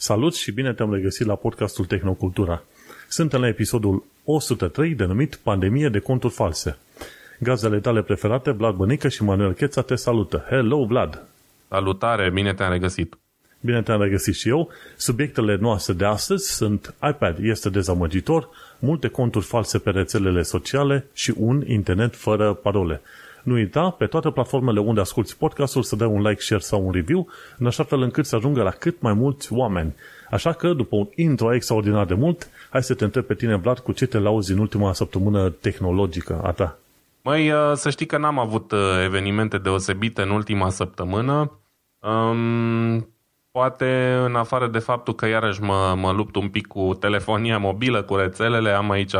Salut și bine te-am regăsit la podcastul Tehnocultura. Suntem la episodul 103 denumit Pandemie de conturi false. Gazele tale preferate, Vlad Bănică și Manuel Cheța te salută. Hello, Vlad! Salutare, bine te-am regăsit! Bine te-am regăsit și eu. Subiectele noastre de astăzi sunt iPad este dezamăgitor, multe conturi false pe rețelele sociale și un internet fără parole. Nu uita, pe toate platformele unde asculti podcastul, să dai un like, share sau un review, în așa fel încât să ajungă la cât mai mulți oameni. Așa că, după un intro extraordinar de mult, hai să te întreb pe tine, Vlad, cu ce te lauzi în ultima săptămână tehnologică a ta? Măi, uh, să știi că n-am avut uh, evenimente deosebite în ultima săptămână. Um, poate în afară de faptul că iarăși mă, mă lupt un pic cu telefonia mobilă, cu rețelele, am aici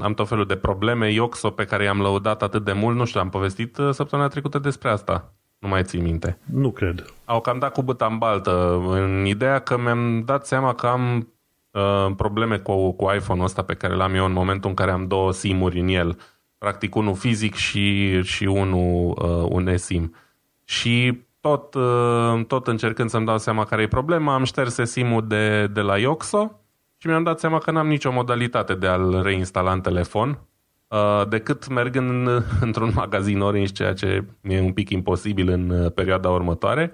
am tot felul de probleme. Ioxo pe care i-am lăudat atât de mult, nu știu, am povestit uh, săptămâna trecută despre asta. Nu mai țin minte. Nu cred. Au cam dat cu băta în baltă în ideea că mi-am dat seama că am uh, probleme cu, cu iPhone-ul ăsta pe care l-am eu în momentul în care am două SIM-uri în el. Practic unul fizic și, și unul uh, un eSIM. Și tot, uh, tot încercând să-mi dau seama care e problema, am șters SIM-ul de, de la Ioxo și mi-am dat seama că n-am nicio modalitate de a-l reinstala în telefon, uh, decât mergând în, într-un magazin Orange, ceea ce mi-e un pic imposibil în uh, perioada următoare.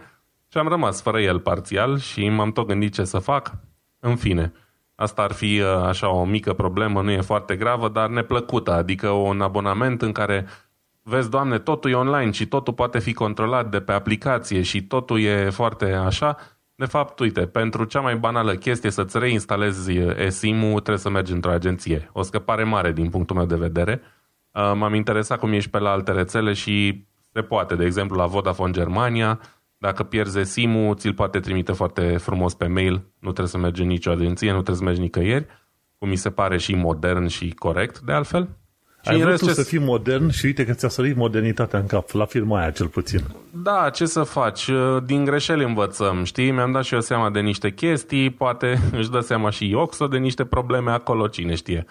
Și am rămas fără el parțial și m-am tot gândit ce să fac. În fine, asta ar fi uh, așa o mică problemă, nu e foarte gravă, dar neplăcută, adică un abonament în care vezi, Doamne, totul e online și totul poate fi controlat de pe aplicație și totul e foarte așa, de fapt, uite, pentru cea mai banală chestie să-ți reinstalezi eSIM-ul, trebuie să mergi într-o agenție. O scăpare mare din punctul meu de vedere. Uh, m-am interesat cum ești pe la alte rețele și se poate. De exemplu, la Vodafone Germania, dacă pierzi eSIM-ul, ți-l poate trimite foarte frumos pe mail. Nu trebuie să mergi în nicio agenție, nu trebuie să mergi nicăieri. Cum mi se pare și modern și corect, de altfel. Și Ai vrut ce... să fii modern și uite că ți-a sărit modernitatea în cap, la firma aia cel puțin. Da, ce să faci? Din greșeli învățăm, știi? Mi-am dat și eu seama de niște chestii, poate își dă seama și Ioxo de niște probleme acolo, cine știe.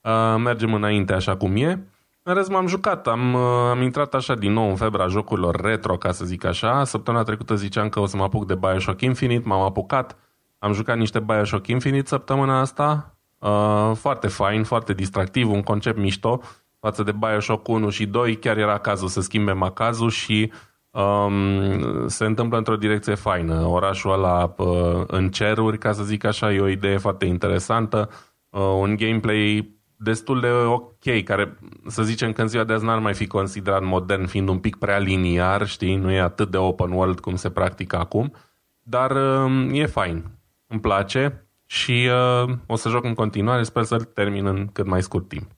Uh, mergem înainte așa cum e. În rest m-am jucat, am, am intrat așa din nou în febra jocurilor retro, ca să zic așa. Săptămâna trecută ziceam că o să mă apuc de Bioshock Infinite, m-am apucat. Am jucat niște Bioshock Infinite săptămâna asta. Uh, foarte fain, foarte distractiv, un concept mișto față de Bioshock 1 și 2. Chiar era cazul să schimbe macazul și um, se întâmplă într-o direcție faină. Orașul ăla uh, în ceruri, ca să zic așa, e o idee foarte interesantă. Uh, un gameplay destul de ok, care să zicem că în ziua de azi n-ar mai fi considerat modern, fiind un pic prea liniar, știi, nu e atât de open world cum se practică acum, dar uh, e fain, îmi place și uh, o să joc în continuare, sper să-l termin în cât mai scurt timp.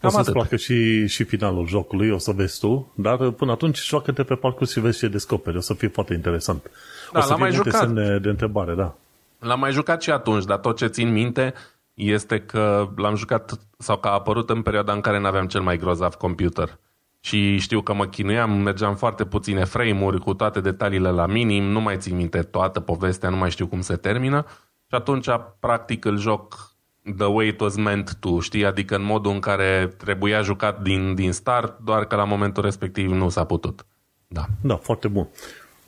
Cam o să-ți placă și, și finalul jocului, o să vezi tu, dar până atunci joacă-te pe parcurs și vezi ce descoperi, o să fie foarte interesant. Da, o să fie mai multe jucat. semne de întrebare, da. L-am mai jucat și atunci, dar tot ce țin minte este că l-am jucat sau că a apărut în perioada în care nu aveam cel mai grozav computer. Și știu că mă chinuiam, mergeam foarte puține frame-uri cu toate detaliile la minim, nu mai țin minte toată povestea, nu mai știu cum se termină. Și atunci, practic, îl joc the way it was meant to, știi? Adică în modul în care trebuia jucat din, din start, doar că la momentul respectiv nu s-a putut. Da. Da, foarte bun.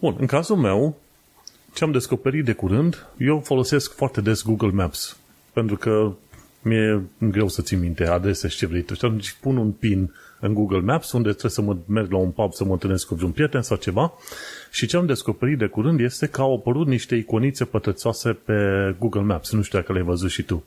Bun, în cazul meu, ce am descoperit de curând, eu folosesc foarte des Google Maps, pentru că mi-e greu să țin minte adrese și ce vrei tu. Și atunci pun un pin în Google Maps, unde trebuie să mă merg la un pub să mă întâlnesc cu un prieten sau ceva. Și ce am descoperit de curând este că au apărut niște iconițe pătrățoase pe Google Maps. Nu știu dacă le-ai văzut și tu.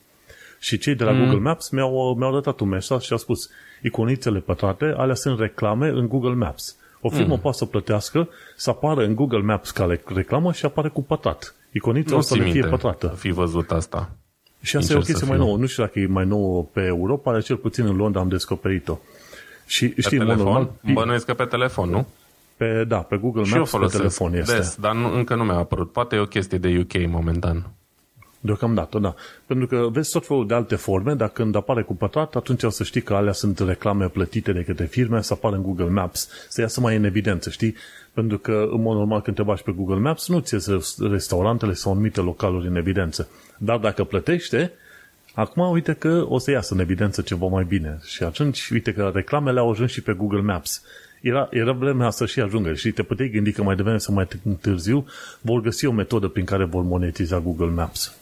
Și cei de la mm. Google Maps mi-au, mi-au dat un mesaj și au spus iconițele pătrate, alea sunt reclame în Google Maps. O firmă mm. poate să plătească să apară în Google Maps ca reclamă și apare cu pătrat. Iconița o să le fie pătrată. fi văzut asta. Și asta e o chestie mai nouă. Nu știu dacă e mai nouă pe Europa, dar cel puțin în Londra am descoperit-o. Și pe știi, telefon? normal... Bănuiesc că pe telefon, nu? Pe, da, pe Google Maps și eu pe telefon este. Des, dar nu, încă nu mi-a apărut. Poate e o chestie de UK momentan. Deocamdată, da. Pentru că vezi tot felul de alte forme, dar când apare cu pătrat, atunci o să știi că alea sunt reclame plătite de către firme, să apară în Google Maps, să iasă mai în evidență, știi? Pentru că, în mod normal, când te bași pe Google Maps, nu ți restaurantele sau anumite localuri în evidență. Dar dacă plătește, acum uite că o să iasă în evidență ceva mai bine. Și atunci, uite că reclamele au ajuns și pe Google Maps. era, era vremea să și ajungă și te puteai gândi că mai devreme sau mai târziu vor găsi o metodă prin care vor monetiza Google Maps.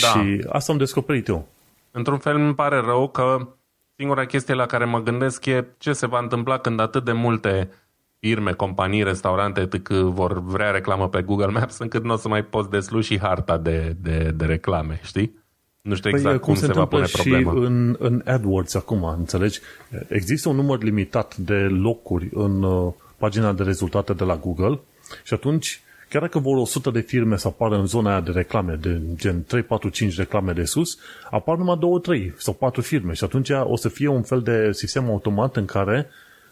Da. Și asta am descoperit eu. Într-un fel îmi pare rău că singura chestie la care mă gândesc e ce se va întâmpla când atât de multe firme, companii, restaurante, etc. vor vrea reclamă pe Google Maps încât nu o să mai poți deslu și harta de, de, de reclame, știi? Nu știu păi, exact păi, cum, cum se, se va pune problema. și în, în AdWords acum, înțelegi? Există un număr limitat de locuri în uh, pagina de rezultate de la Google și atunci, chiar dacă vor 100 de firme să apară în zona aia de reclame, de gen 3, 4, 5 reclame de sus, apar numai 2, 3 sau 4 firme și atunci o să fie un fel de sistem automat în care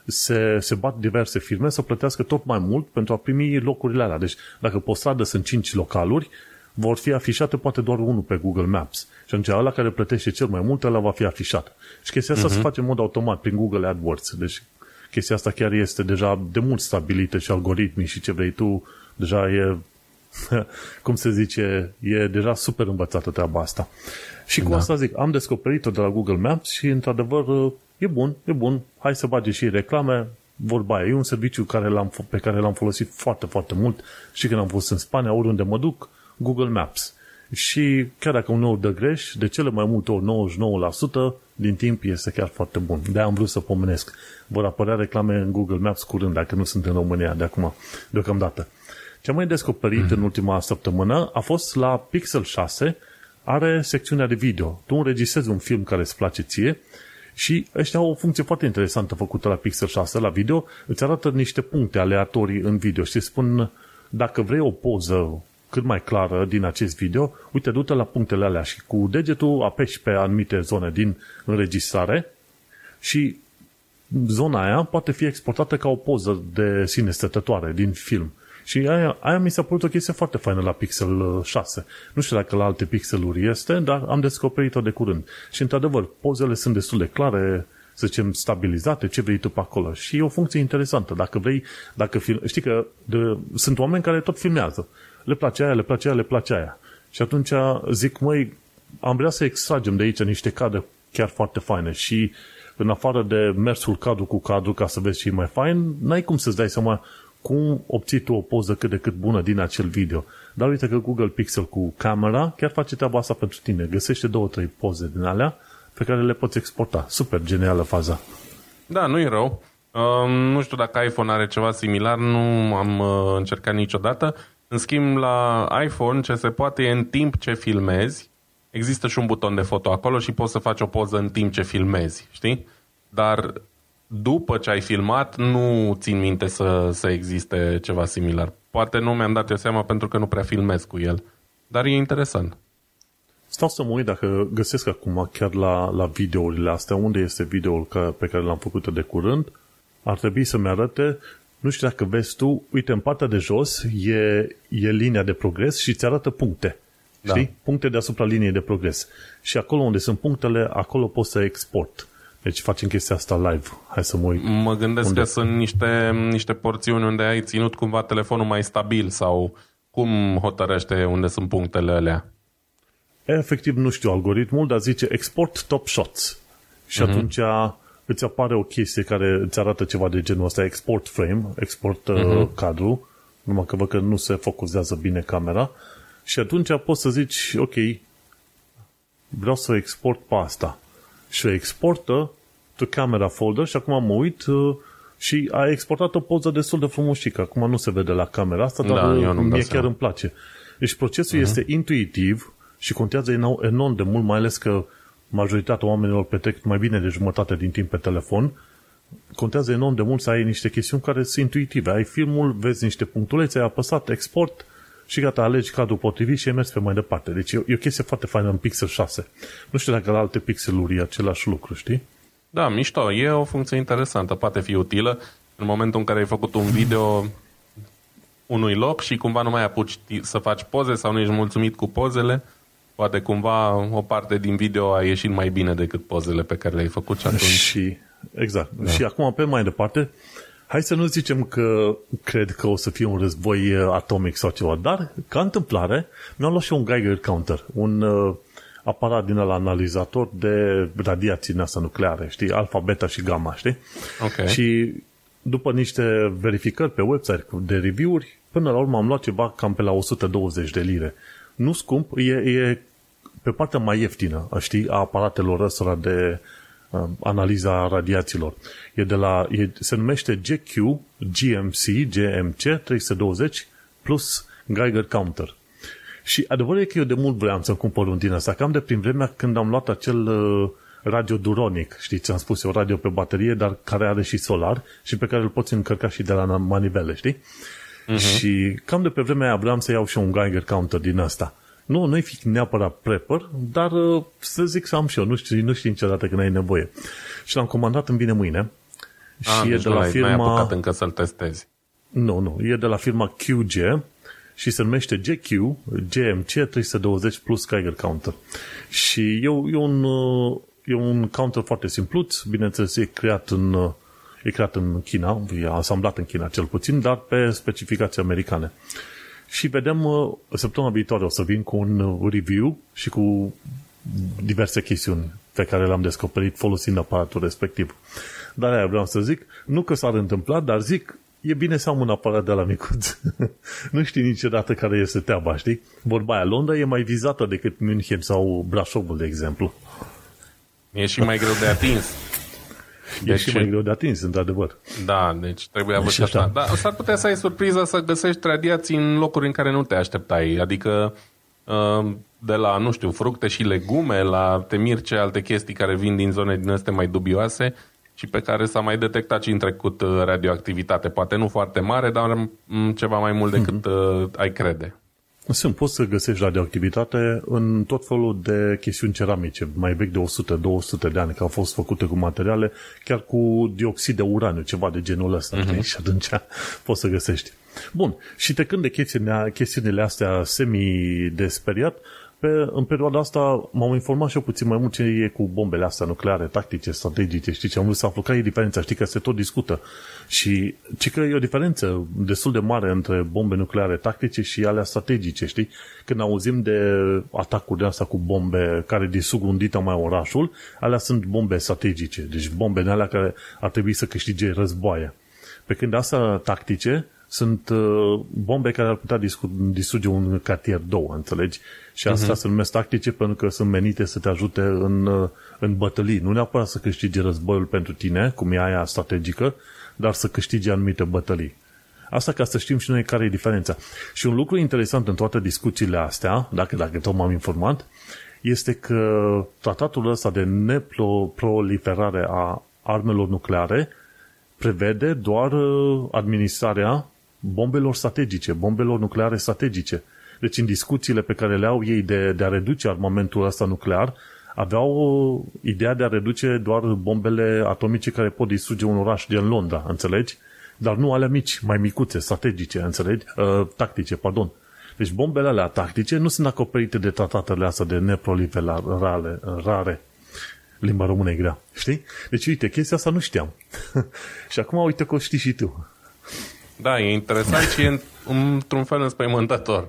se, se bat diverse firme să plătească tot mai mult pentru a primi locurile alea. Deci dacă pe stradă sunt 5 localuri, vor fi afișate poate doar unul pe Google Maps. Și atunci ăla care plătește cel mai mult, ăla va fi afișat. Și chestia asta uh-huh. se face în mod automat prin Google AdWords. Deci chestia asta chiar este deja de mult stabilită și algoritmii și ce vrei tu, deja e, cum se zice, e deja super învățată treaba asta. Și cu da. asta zic, am descoperit-o de la Google Maps și într-adevăr e bun, e bun, hai să bage și reclame, vorba aia. E un serviciu care l-am, pe care l-am folosit foarte, foarte mult și când am fost în Spania, oriunde mă duc, Google Maps. Și chiar dacă uneori dă greș, de cele mai multe ori 99% din timp este chiar foarte bun. de am vrut să pomenesc. Vor apărea reclame în Google Maps curând, dacă nu sunt în România de acum, deocamdată. Ce am mai descoperit mm-hmm. în ultima săptămână a fost la Pixel 6, are secțiunea de video. Tu înregistrezi un film care îți place ție și ăștia au o funcție foarte interesantă făcută la Pixel 6 la video, îți arată niște puncte aleatorii în video și spun dacă vrei o poză cât mai clară din acest video, uite, du-te la punctele alea și cu degetul apeși pe anumite zone din înregistrare și zona aia poate fi exportată ca o poză de sine stătătoare din film. Și aia, aia mi s-a părut o chestie foarte faină la Pixel 6. Nu știu dacă la alte pixeluri este, dar am descoperit-o de curând. Și într-adevăr, pozele sunt destul de clare, să zicem, stabilizate, ce vrei tu pe acolo. Și e o funcție interesantă. Dacă vrei, dacă film... știi că de, sunt oameni care tot filmează. Le place aia, le place aia, le place aia. Și atunci zic, măi, am vrea să extragem de aici niște cadre chiar foarte faine și în afară de mersul cadru cu cadru ca să vezi și mai fain, n-ai cum să-ți dai seama cum obții tu o poză cât de cât bună din acel video. Dar uite că Google Pixel cu camera chiar face treaba asta pentru tine. Găsește două, trei poze din alea pe care le poți exporta. Super genială faza. Da, nu e rău. Um, nu știu dacă iPhone are ceva similar, nu am uh, încercat niciodată. În schimb, la iPhone, ce se poate e în timp ce filmezi, există și un buton de foto acolo și poți să faci o poză în timp ce filmezi, știi? Dar după ce ai filmat, nu țin minte să, să existe ceva similar. Poate nu mi-am dat eu seama pentru că nu prea filmez cu el. Dar e interesant. Stau să mă uit dacă găsesc acum chiar la, la videourile astea, unde este videoul ca, pe care l-am făcut de curând, ar trebui să-mi arate, nu știu dacă vezi tu, uite, în partea de jos e, e linia de progres și îți arată puncte. Da. Știi? Puncte deasupra liniei de progres. Și acolo unde sunt punctele, acolo poți să export. Deci facem chestia asta live. Hai să mă uit. Mă gândesc unde? că sunt niște, niște porțiuni unde ai ținut cumva telefonul mai stabil sau cum hotărăște unde sunt punctele alea? Efectiv nu știu algoritmul, dar zice export top shots. Și uh-huh. atunci îți apare o chestie care îți arată ceva de genul ăsta, export frame, export uh-huh. cadru, numai că văd că nu se focusează bine camera. Și atunci poți să zici, ok, vreau să export pe asta și o exportă to camera folder și acum mă uit uh, și a exportat o poză destul de frumușică. Acum nu se vede la camera asta, dar da, uh, mie chiar seama. îmi place. Deci procesul uh-huh. este intuitiv și contează enorm de mult, mai ales că majoritatea oamenilor petrec mai bine de jumătate din timp pe telefon. Contează enorm de mult să ai niște chestiuni care sunt intuitive. Ai filmul, vezi niște punctulețe, ai apăsat export, și gata, alegi cadrul potrivit și ai mers pe mai departe. Deci e, e o chestie foarte faină în Pixel 6. Nu știu dacă la alte pixeluri e același lucru, știi? Da, mișto. E o funcție interesantă. Poate fi utilă în momentul în care ai făcut un video unui loc și cumva nu mai apuci să faci poze sau nu ești mulțumit cu pozele, poate cumva o parte din video a ieșit mai bine decât pozele pe care le-ai făcut și atunci. Și, exact. Da. Și acum, pe mai departe, hai să nu zicem că cred că o să fie un război uh, atomic sau ceva, dar, ca întâmplare, mi-am luat și un Geiger counter, un uh, aparat din la analizator de radiații în asta nucleare, știi, alfa, beta și gamma, știi? Okay. Și după niște verificări pe website de review-uri, până la urmă am luat ceva cam pe la 120 de lire. Nu scump, e, e pe partea mai ieftină, știi, a aparatelor ăstora de uh, analiza radiațiilor. E de la, e, se numește GQ, GMC, GMC 320 plus Geiger Counter. Și adevărul e că eu de mult vreau să-mi cumpăr un din asta, cam de prin vremea când am luat acel uh, radio Duronic, știi ce am spus eu, radio pe baterie, dar care are și solar și pe care îl poți încărca și de la manivele, știi? Uh-huh. Și cam de pe vremea aia vreau să iau și un Geiger Counter din asta. Nu, nu-i fi neapărat prepper, dar uh, să zic să am și eu, nu știi, nu știi niciodată când ai nevoie. Și l-am comandat în vine mâine. A, și deci e de la firma... încă să-l testezi. Nu, nu, e de la firma QG și se numește GQ, GMC 320 plus Geiger Counter. Și e, e, un, uh, e un counter foarte simpluț, bineînțeles e creat în, e creat în China, e asamblat în China cel puțin, dar pe specificații americane. Și vedem, uh, săptămâna viitoare o să vin cu un review și cu diverse chestiuni pe care le-am descoperit folosind aparatul respectiv. Dar aia vreau să zic, nu că s-ar întâmpla, dar zic, e bine să am un aparat de la micuț. nu știi niciodată care este treaba, știi? Vorba aia, Londra e mai vizată decât München sau Brașovul, de exemplu. E și mai greu de atins. Deci, e și mai greu de atins, într-adevăr. Da, deci trebuie avut asta. Dar s-ar putea să ai surpriza să găsești radiații în locuri în care nu te așteptai. Adică uh, de la, nu știu, fructe și legume, la temirce, alte chestii care vin din zone din astea mai dubioase și pe care s-a mai detectat și în trecut uh, radioactivitate. Poate nu foarte mare, dar mm, ceva mai mult decât uh, ai crede. Sunt, poți să găsești radioactivitate în tot felul de chestiuni ceramice, mai vechi de 100-200 de ani, care au fost făcute cu materiale, chiar cu dioxid de uraniu, ceva de genul ăsta, uh-huh. și atunci poți să găsești. Bun, și trecând de chestiunile, chestiunile astea semi-desperiat, pe, în perioada asta m-am informat și eu puțin mai mult ce e cu bombele astea nucleare, tactice, strategice, știi ce am vrut să aflu care e diferența, știi că se tot discută. Și ce că e o diferență destul de mare între bombe nucleare tactice și alea strategice, știi? Când auzim de atacuri de asta cu bombe care distrug un dita mai orașul, alea sunt bombe strategice, deci bombe de alea care ar trebui să câștige războaie. Pe când astea tactice sunt uh, bombe care ar putea distruge un cartier două, înțelegi? Și asta uh-huh. se numesc tactice pentru că sunt menite să te ajute în, uh, în bătălii. Nu neapărat să câștige războiul pentru tine, cum e aia strategică, dar să câștige anumite bătălii. Asta ca să știm și noi care e diferența. Și un lucru interesant în toate discuțiile astea, dacă, dacă tot m-am informat, este că tratatul ăsta de neproliferare a armelor nucleare prevede doar uh, administrarea bombelor strategice, bombelor nucleare strategice. Deci în discuțiile pe care le au ei de, de a reduce armamentul ăsta nuclear, aveau ideea de a reduce doar bombele atomice care pot distruge un oraș gen Londra, înțelegi? Dar nu alea mici, mai micuțe, strategice, înțelegi? Uh, tactice, pardon. Deci bombele alea tactice nu sunt acoperite de tratatele astea de neproliferare rare. Limba română e grea. Știi? Deci, uite, chestia asta nu știam. și acum, uite că o știi și tu. Da, e interesant și e într-un fel înspăimântător.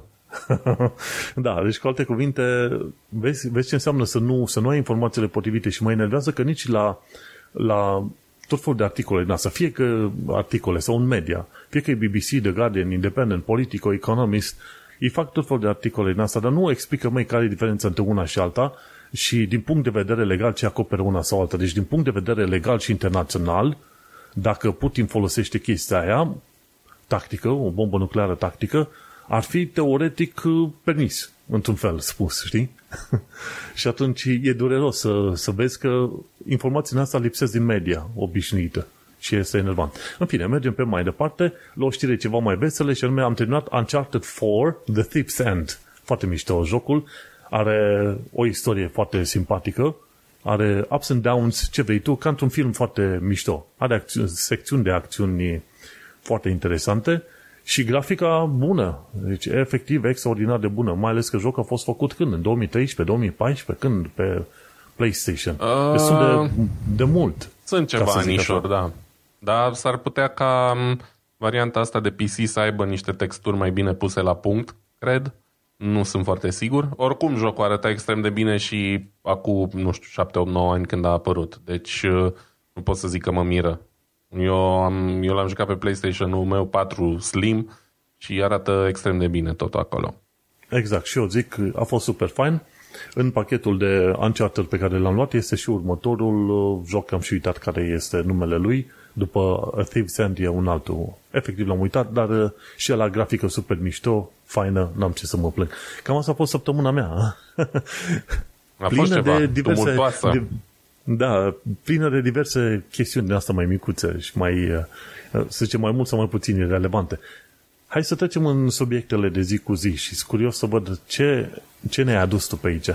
da, deci cu alte cuvinte, vezi, vezi ce înseamnă să nu, să nu ai informațiile potrivite și mă enervează că nici la, la tot felul de articole din asta, fie că articole sau un media, fie că e BBC, The Guardian, Independent, Politico, Economist, îi fac tot felul de articole din asta, dar nu explică mai care e diferența între una și alta și din punct de vedere legal ce acoperă una sau alta. Deci din punct de vedere legal și internațional, dacă Putin folosește chestia aia, tactică, o bombă nucleară tactică, ar fi teoretic uh, permis, într-un fel spus, știi? și atunci e dureros să, să vezi că informațiile astea lipsesc din media obișnuită și este enervant. În fine, mergem pe mai departe la o știre ceva mai veselă și anume am terminat Uncharted 4 The Thief's End. Foarte mișto jocul, are o istorie foarte simpatică, are ups and downs, ce vrei tu, ca într-un film foarte mișto. Are acțiuni, secțiuni de acțiuni foarte interesante și grafica bună. Deci efectiv extraordinar de bună, mai ales că jocul a fost făcut când? În 2013, 2014, când? Pe PlayStation. Uh, Destul de, de mult. Sunt ceva anișori, da. Dar s-ar putea ca varianta asta de PC să aibă niște texturi mai bine puse la punct, cred. Nu sunt foarte sigur. Oricum, jocul arăta extrem de bine și acum, nu știu, 7-8-9 ani când a apărut. Deci, uh, nu pot să zic că mă miră Eu, am, eu l-am jucat pe PlayStation-ul meu 4 Slim și arată extrem de bine tot acolo. Exact, și eu zic a fost super fain. În pachetul de Uncharted pe care l-am luat este și următorul uh, joc, am și uitat care este numele lui, după A Thief's End e un altul. Efectiv l-am uitat, dar uh, și la grafică super mișto, faină, n-am ce să mă plâng. Cam asta a fost săptămâna mea. A fost ceva de diverse, de, da, plină de diverse chestiuni de asta mai micuțe și mai, uh, să zicem, mai mult sau mai puțin relevante. Hai să trecem în subiectele de zi cu zi și sunt curios să văd ce, ce ne-ai adus tu pe aici.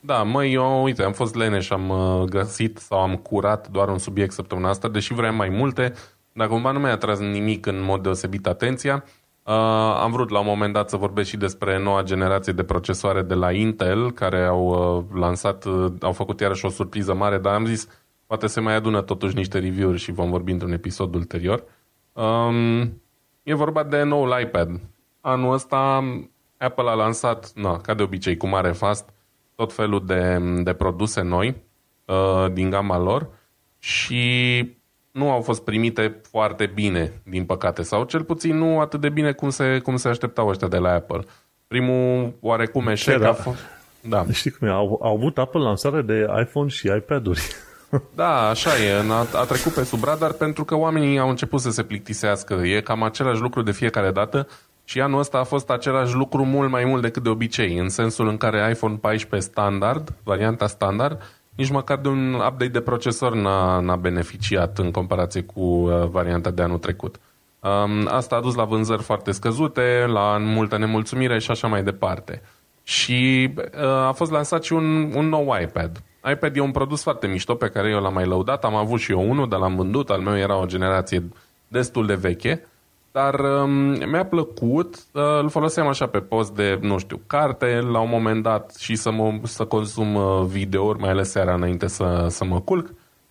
Da, măi, eu, uite, am fost leneș, am uh, găsit sau am curat doar un subiect săptămâna asta, deși vreau mai multe, dar cumva nu mi-a atras nimic în mod deosebit atenția. Uh, am vrut la un moment dat să vorbesc și despre noua generație de procesoare de la Intel, care au uh, lansat, uh, au făcut iarăși o surpriză mare, dar am zis, poate se mai adună totuși niște review-uri și vom vorbi într-un episod ulterior. Um, E vorba de noul iPad. Anul ăsta Apple a lansat, na, ca de obicei, cu mare fast, tot felul de, de produse noi uh, din gama lor și nu au fost primite foarte bine, din păcate, sau cel puțin nu atât de bine cum se, cum se așteptau ăștia de la Apple. Primul oarecum eșec a fost... Da. Știi cum e? Au, au avut Apple lansare de iPhone și iPad-uri. Da, așa e. A, a trecut pe sub radar pentru că oamenii au început să se plictisească. E cam același lucru de fiecare dată și anul ăsta a fost același lucru mult mai mult decât de obicei, în sensul în care iPhone 14 standard, varianta standard, nici măcar de un update de procesor n-a, n-a beneficiat în comparație cu uh, varianta de anul trecut. Um, asta a dus la vânzări foarte scăzute, la multă nemulțumire și așa mai departe. Și uh, a fost lansat și un, un nou iPad iPad e un produs foarte mișto pe care eu l-am mai lăudat. Am avut și eu unul, dar l-am vândut. Al meu era o generație destul de veche. Dar um, mi-a plăcut, uh, îl foloseam așa pe post de, nu știu, carte la un moment dat și să, mă, să consum uh, videouri, mai ales seara înainte să, să mă culc.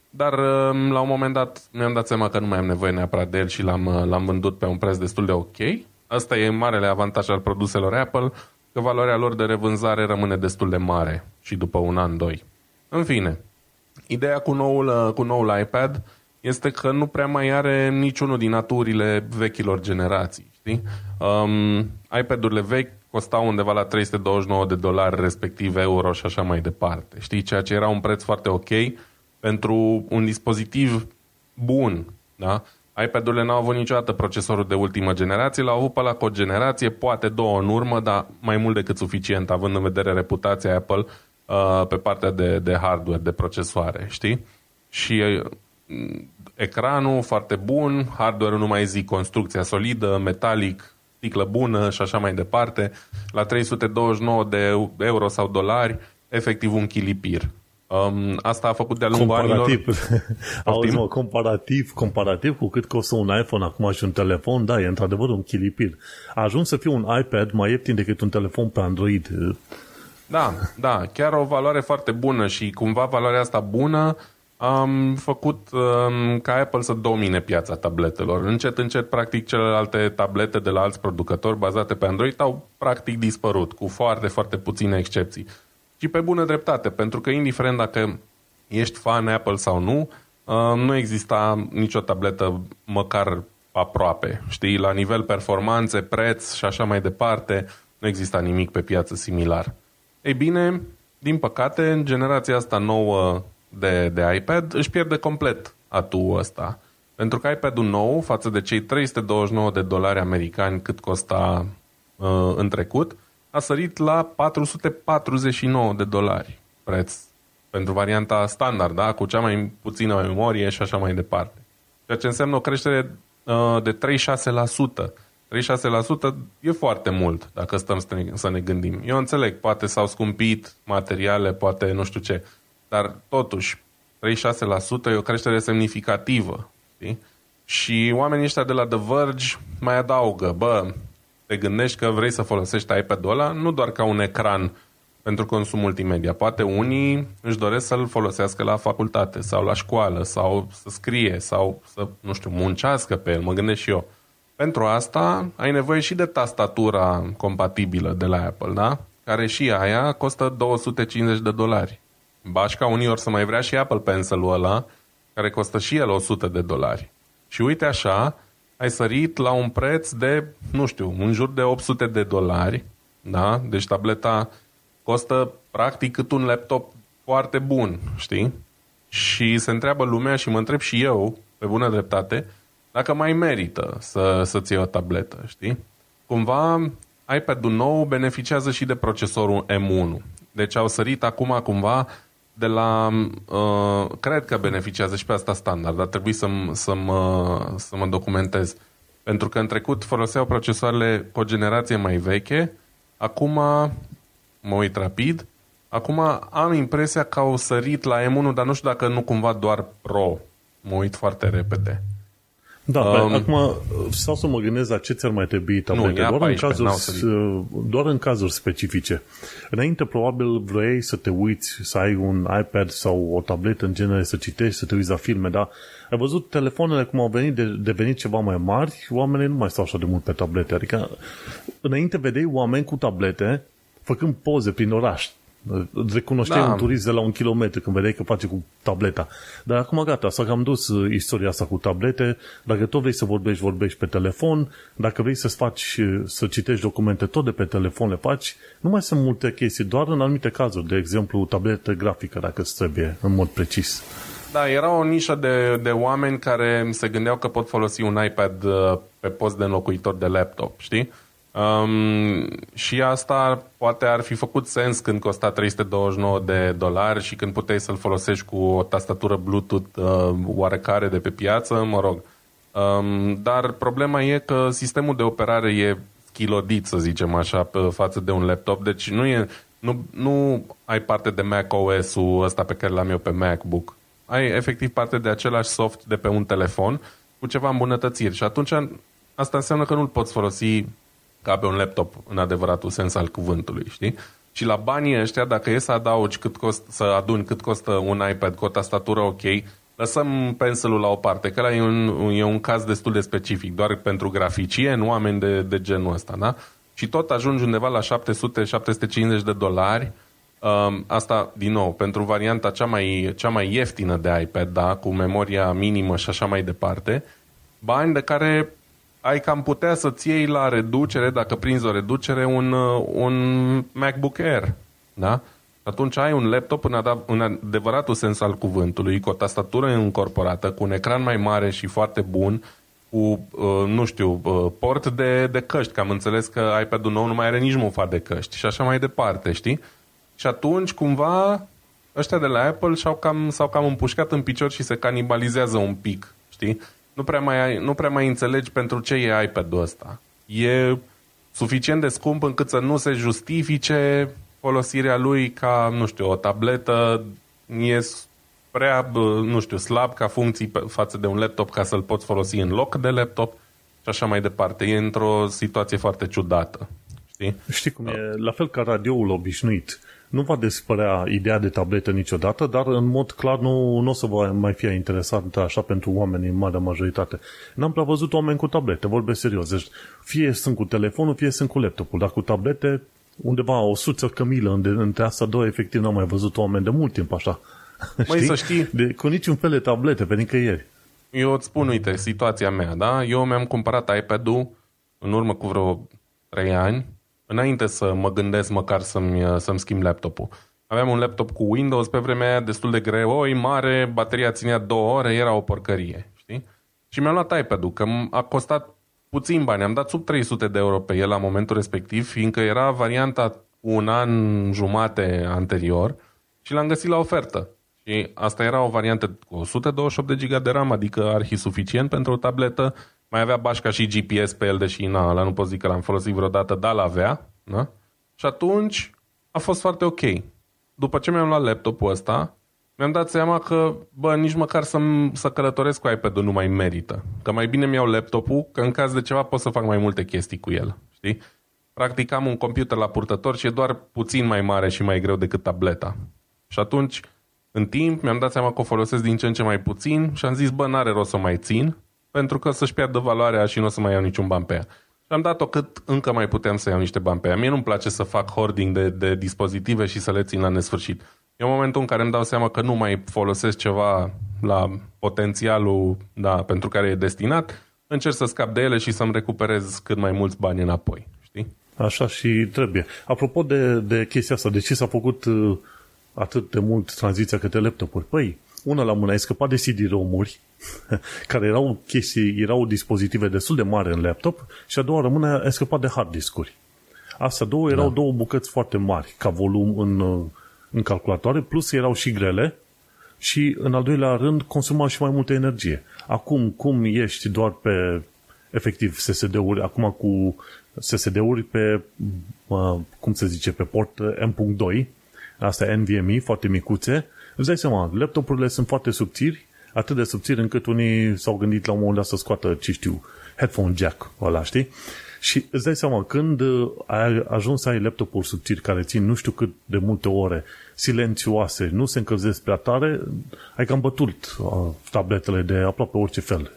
Dar um, la un moment dat mi-am dat seama că nu mai am nevoie neapărat de el și l-am, uh, l-am vândut pe un preț destul de ok. Asta e marele avantaj al produselor Apple, că valoarea lor de revânzare rămâne destul de mare și după un an, doi. În fine, ideea cu noul, uh, cu noul iPad este că nu prea mai are niciunul din naturile vechilor generații. Știi? Um, iPad-urile vechi costau undeva la 329 de dolari, respectiv euro și așa mai departe. Știi? Ceea ce era un preț foarte ok pentru un dispozitiv bun. Da? iPad-urile n-au avut niciodată procesorul de ultimă generație, l-au avut pe la cu o generație, poate două în urmă, dar mai mult decât suficient, având în vedere reputația Apple uh, pe partea de, de hardware, de procesoare, știi? Și uh, ecranul foarte bun, hardware nu mai zic, construcția solidă, metalic, sticlă bună și așa mai departe. La 329 de euro sau dolari, efectiv un chilipir. Um, asta a făcut de-a lungul comparativ. anilor. Auzi, mă, comparativ, comparativ cu cât costă un iPhone acum și un telefon, da, e într-adevăr un chilipir. A ajuns să fie un iPad mai ieftin decât un telefon pe Android. Da, da, chiar o valoare foarte bună și cumva valoarea asta bună am făcut um, ca Apple să domine piața tabletelor. Încet, încet, practic, celelalte tablete de la alți producători bazate pe Android au practic dispărut, cu foarte, foarte puține excepții. Și pe bună dreptate, pentru că indiferent dacă ești fan Apple sau nu, um, nu exista nicio tabletă măcar aproape. Știi, la nivel performanțe, preț și așa mai departe, nu exista nimic pe piață similar. Ei bine, din păcate, generația asta nouă de, de iPad își pierde complet atul ăsta. Pentru că iPad-ul nou, față de cei 329 de dolari americani cât costa uh, în trecut, a sărit la 449 de dolari preț pentru varianta standard, da? cu cea mai puțină memorie și așa mai departe. Ceea ce înseamnă o creștere uh, de 36% 36% e foarte mult dacă stăm să ne, să ne gândim. Eu înțeleg, poate s-au scumpit materiale, poate nu știu ce, dar totuși 36% e o creștere semnificativă. Știi? Și oamenii ăștia de la The Verge mai adaugă, bă, te gândești că vrei să folosești iPad-ul ăla nu doar ca un ecran pentru consum multimedia. Poate unii își doresc să-l folosească la facultate sau la școală sau să scrie sau să, nu știu, muncească pe el, mă gândesc și eu. Pentru asta ai nevoie și de tastatura compatibilă de la Apple, da? Care și aia costă 250 de dolari. Bașca unii ori să mai vrea și Apple Pencil-ul ăla, care costă și el 100 de dolari. Și uite așa, ai sărit la un preț de, nu știu, în jur de 800 de dolari, da? Deci tableta costă practic cât un laptop foarte bun, știi? Și se întreabă lumea și mă întreb și eu, pe bună dreptate, dacă mai merită să, să-ți iei o tabletă, știi? Cumva iPad-ul nou beneficiază și de procesorul M1. Deci au sărit acum cumva de la, uh, cred că beneficiază și pe asta standard, dar trebuie să, să, mă, să mă documentez. Pentru că în trecut foloseau procesoarele cu o generație mai veche, acum, mă uit rapid, acum am impresia că au sărit la M1, dar nu știu dacă nu cumva doar Pro. Mă uit foarte repede. Da, um, acum sau să mă gândesc la ce ți-ar mai trebui tablete, nu, doar, 14, în cazuri, doar în cazuri specifice. Înainte probabil vrei să te uiți, să ai un iPad sau o tabletă în genere, să citești, să te uiți la filme, dar ai văzut telefoanele cum au venit, de, devenit ceva mai mari, oamenii nu mai stau așa de mult pe tablete. Adică înainte vedeai oameni cu tablete făcând poze prin oraș, recunoșteai da. un turist de la un kilometru când vedeai că face cu tableta. Dar acum gata, s-a cam dus uh, istoria asta cu tablete. Dacă tot vrei să vorbești, vorbești pe telefon. Dacă vrei să faci, uh, să citești documente tot de pe telefon, le faci. Nu mai sunt multe chestii, doar în anumite cazuri. De exemplu, tabletă grafică, dacă îți trebuie, în mod precis. Da, era o nișă de, de oameni care se gândeau că pot folosi un iPad uh, pe post de înlocuitor de laptop, știi? Um, și asta poate ar fi făcut sens când costa 329 de dolari și când puteai să-l folosești cu o tastatură Bluetooth uh, oarecare de pe piață, mă rog. Um, dar problema e că sistemul de operare e schilodit, să zicem așa, pe față de un laptop, deci nu, e, nu, nu ai parte de Mac OS-ul ăsta pe care l-am eu pe MacBook. Ai efectiv parte de același soft de pe un telefon cu ceva îmbunătățiri și atunci asta înseamnă că nu-l poți folosi ca pe un laptop în adevăratul sens al cuvântului, știi? Și la banii ăștia, dacă e să adaugi cât cost, să aduni cât costă un iPad cu o tastatură ok, lăsăm penselul la o parte, că e un, e un caz destul de specific, doar pentru graficie, nu oameni de, de genul ăsta, da? Și tot ajungi undeva la 700-750 de dolari, um, asta, din nou, pentru varianta cea mai, cea mai ieftină de iPad, da, cu memoria minimă și așa mai departe, bani de care ai cam putea să-ți iei la reducere, dacă prinzi o reducere, un, uh, un MacBook Air. Da? Atunci ai un laptop în, ad- în adevăratul sens al cuvântului, cu o tastatură incorporată, cu un ecran mai mare și foarte bun, cu, uh, nu știu, uh, port de, de căști, că am înțeles că iPad-ul nou nu mai are nici mufa de căști și așa mai departe, știi? Și atunci, cumva, ăștia de la Apple s-au cam, s-au cam împușcat în picior și se canibalizează un pic, știi? Nu prea mai, nu prea mai înțelegi pentru ce e iPad-ul ăsta. E suficient de scump încât să nu se justifice folosirea lui ca, nu știu, o tabletă e prea, nu știu, slab ca funcții față de un laptop ca să-l poți folosi în loc de laptop și așa mai departe. E într-o situație foarte ciudată. Știi? Știi cum e? La fel ca radioul obișnuit nu va dispărea ideea de tabletă niciodată, dar în mod clar nu, nu o să vă mai fie interesant așa pentru oamenii în marea majoritate. N-am prea văzut oameni cu tablete, vorbesc serios. Deci fie sunt cu telefonul, fie sunt cu laptopul, dar cu tablete undeva o suță cămilă între asta două, efectiv n-am mai văzut oameni de mult timp așa. Mai să știi... De, cu niciun fel de tablete, pe nicăieri. Eu îți spun, uite, situația mea, da? Eu mi-am cumpărat iPad-ul în urmă cu vreo 3 ani înainte să mă gândesc măcar să-mi, să-mi schimb laptopul. Aveam un laptop cu Windows pe vremea aia destul de greu, oi mare, bateria ținea două ore, era o porcărie, știi? Și mi-am luat iPad-ul, că a costat puțin bani, am dat sub 300 de euro pe el la momentul respectiv, fiindcă era varianta cu un an jumate anterior și l-am găsit la ofertă. Și asta era o variantă cu 128 de GB de RAM, adică arhi suficient pentru o tabletă, mai avea bașca și GPS pe el, deși na, ăla nu pot zic că l-am folosit vreodată, dar l-avea. Da? Și atunci a fost foarte ok. După ce mi-am luat laptopul ăsta, mi-am dat seama că, bă, nici măcar să, să călătoresc cu iPad-ul nu mai merită. Că mai bine mi-au laptopul, că în caz de ceva pot să fac mai multe chestii cu el. Știi? Practic am un computer la purtător și e doar puțin mai mare și mai greu decât tableta. Și atunci, în timp, mi-am dat seama că o folosesc din ce în ce mai puțin și am zis, bă, n-are rost să mai țin pentru că să-și piardă valoarea și nu o să mai iau niciun ban pe ea. Și am dat-o cât încă mai puteam să iau niște bani pe ea. Mie nu-mi place să fac hoarding de, de dispozitive și să le țin la nesfârșit. în momentul în care îmi dau seama că nu mai folosesc ceva la potențialul da, pentru care e destinat, încerc să scap de ele și să-mi recuperez cât mai mulți bani înapoi. Știi? Așa și trebuie. Apropo de, de chestia asta, de ce s-a făcut uh, atât de mult tranziția către laptopuri? Păi, una la mână, ai scăpat de CD-ROM-uri, care erau chestii, erau dispozitive destul de mari în laptop, și a doua rămână, ai scăpat de hard discuri. Astea două erau da. două bucăți foarte mari ca volum în, uh, în calculatoare, plus erau și grele și, în al doilea rând, consumau și mai multă energie. Acum, cum ești doar pe, efectiv, SSD-uri, acum cu SSD-uri pe, cum se zice, pe port M.2, asta NVMe, foarte micuțe, îți dai seama, laptopurile sunt foarte subțiri, atât de subțiri încât unii s-au gândit la un moment dat să scoată, ce știu, headphone jack ăla, știi? Și îți dai seama, când ai ajuns să ai laptopuri subțiri care țin nu știu cât de multe ore, silențioase, nu se încălzesc prea tare, ai cam bătut tabletele de aproape orice fel.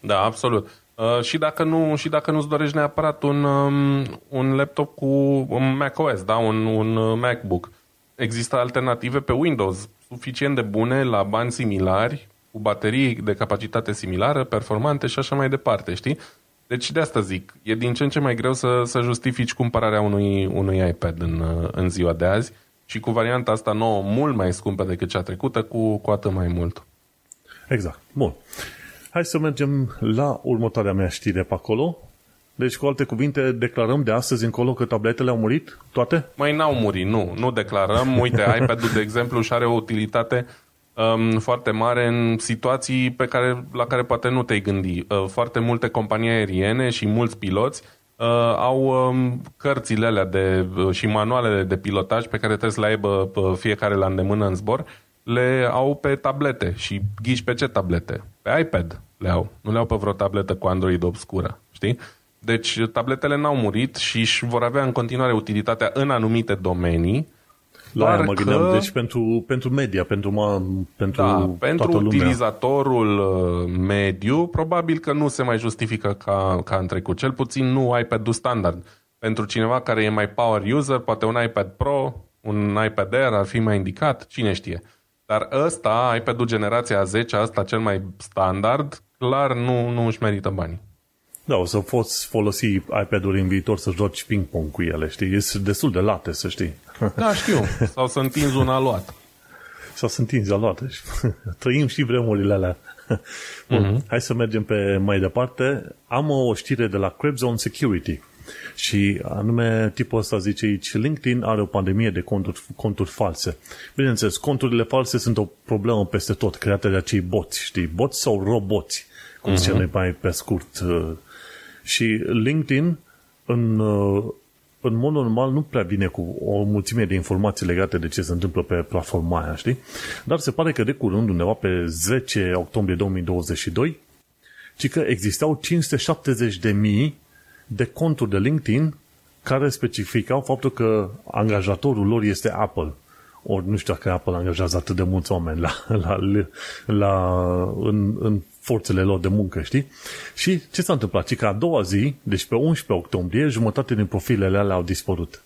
Da, absolut. Uh, și dacă nu și dacă nu-ți dorești neapărat un, um, un laptop cu un macOS, da? un, un uh, MacBook, există alternative pe Windows suficient de bune la bani similari, cu baterii de capacitate similară, performante și așa mai departe, știi? Deci de asta zic, e din ce în ce mai greu să, să justifici cumpărarea unui, unui iPad în, uh, în ziua de azi și cu varianta asta nouă mult mai scumpă decât cea trecută, cu, cu atât mai mult. Exact. Bun. Hai să mergem la următoarea mea știre pe acolo. Deci, cu alte cuvinte, declarăm de astăzi încolo că tabletele au murit? Toate? Mai n-au murit, nu. Nu declarăm. Uite, iPad-ul, de exemplu, și are o utilitate um, foarte mare în situații pe care, la care poate nu te-ai gândi. Uh, foarte multe companii aeriene și mulți piloți uh, au um, cărțile alea de, uh, și manualele de pilotaj pe care trebuie să le aibă uh, fiecare la îndemână în zbor le au pe tablete și ghiși pe ce tablete? Pe iPad le au. Nu le au pe vreo tabletă cu Android obscură, știi? Deci tabletele n-au murit și își vor avea în continuare utilitatea în anumite domenii. La aia mă gândeam, că... deci pentru, pentru media, pentru, ma, pentru da, pentru toată utilizatorul uh, mediu, probabil că nu se mai justifică ca, ca în trecut. Cel puțin nu iPad-ul standard. Pentru cineva care e mai power user, poate un iPad Pro, un iPad Air ar fi mai indicat, cine știe. Dar ăsta, iPad-ul generația 10, asta cel mai standard, clar nu, nu își merită banii. Da, o să poți folosi iPad-uri în viitor să joci ping-pong cu ele, știi? E destul de late, să știi. Da, știu. Sau să întinzi un aluat. Sau să întinzi aluat. Trăim și vremurile alea. Bun, uh-huh. hai să mergem pe mai departe. Am o știre de la Crepzone Security. Și anume tipul ăsta zice aici, LinkedIn are o pandemie de conturi, conturi false. Bineînțeles, conturile false sunt o problemă peste tot, create de acei boți, știi? Boți sau roboți, cum uh-huh. zice noi mai pe scurt. Uh, și LinkedIn, în, uh, în mod normal, nu prea vine cu o mulțime de informații legate de ce se întâmplă pe platforma aia, știi? Dar se pare că de curând, undeva pe 10 octombrie 2022, ci că existau 570 de mii de conturi de LinkedIn care specificau faptul că angajatorul lor este Apple. Ori nu știu dacă Apple angajează atât de mulți oameni la, la, la, în, în forțele lor de muncă, știi? Și ce s-a întâmplat? Ci că a doua zi, deci pe 11 octombrie, jumătate din profilele alea au dispărut.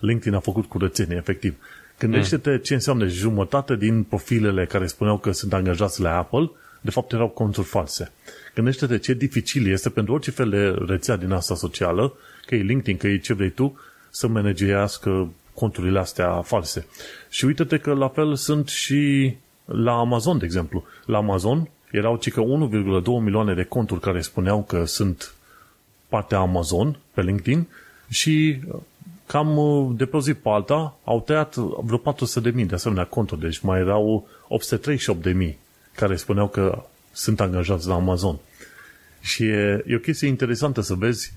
LinkedIn a făcut curățenie, efectiv. Gândește-te mm. ce înseamnă jumătate din profilele care spuneau că sunt angajați la Apple, de fapt erau conturi false. Gândește-te ce dificil este pentru orice fel de rețea din asta socială, că e LinkedIn, că e ce vrei tu, să managească conturile astea false. Și uite-te că la fel sunt și la Amazon, de exemplu. La Amazon erau cică 1,2 milioane de conturi care spuneau că sunt partea Amazon pe LinkedIn și cam uh, de pe o zi pe alta au tăiat vreo 400 de mii de asemenea conturi, deci mai erau 838 de mii care spuneau că sunt angajați la Amazon. Și e, e o chestie interesantă să vezi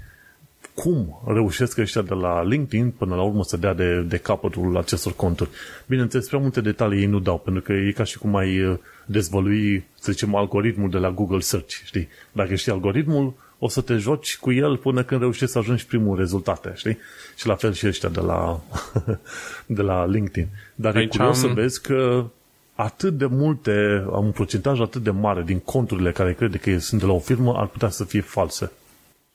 cum reușesc ăștia de la LinkedIn până la urmă să dea de, de capătul acestor conturi. Bineînțeles, prea multe detalii ei nu dau, pentru că e ca și cum ai uh, dezvălui, să zicem, algoritmul de la Google Search, știi? Dacă știi algoritmul, o să te joci cu el până când reușești să ajungi primul rezultate, știi? Și la fel și ăștia de la, de la LinkedIn. Dar Aici e curios am... să vezi că atât de multe, am un procentaj atât de mare din conturile care crede că sunt de la o firmă, ar putea să fie false.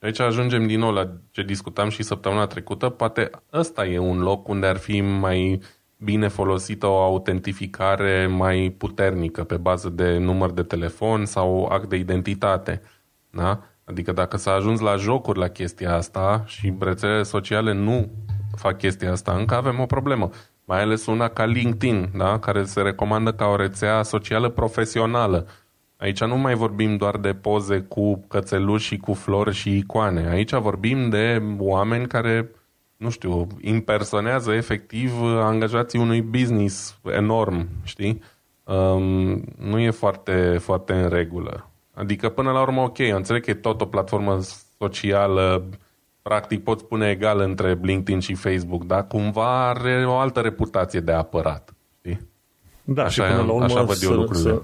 Aici ajungem din nou la ce discutam și săptămâna trecută. Poate ăsta e un loc unde ar fi mai bine folosită o autentificare mai puternică pe bază de număr de telefon sau act de identitate. Da? Adică dacă s-a ajuns la jocuri la chestia asta și rețelele sociale nu fac chestia asta, încă avem o problemă. Mai ales una ca LinkedIn, da? care se recomandă ca o rețea socială profesională. Aici nu mai vorbim doar de poze cu cățeluși și cu flori și icoane. Aici vorbim de oameni care, nu știu, impersonează efectiv angajații unui business enorm, știi? Um, nu e foarte, foarte în regulă. Adică până la urmă, ok, înțeleg că e tot o platformă socială, practic poți spune egal între LinkedIn și Facebook, dar cumva are o altă reputație de apărat. Știi? Da, așa, și până la urmă așa văd eu să, lucrurile. Să,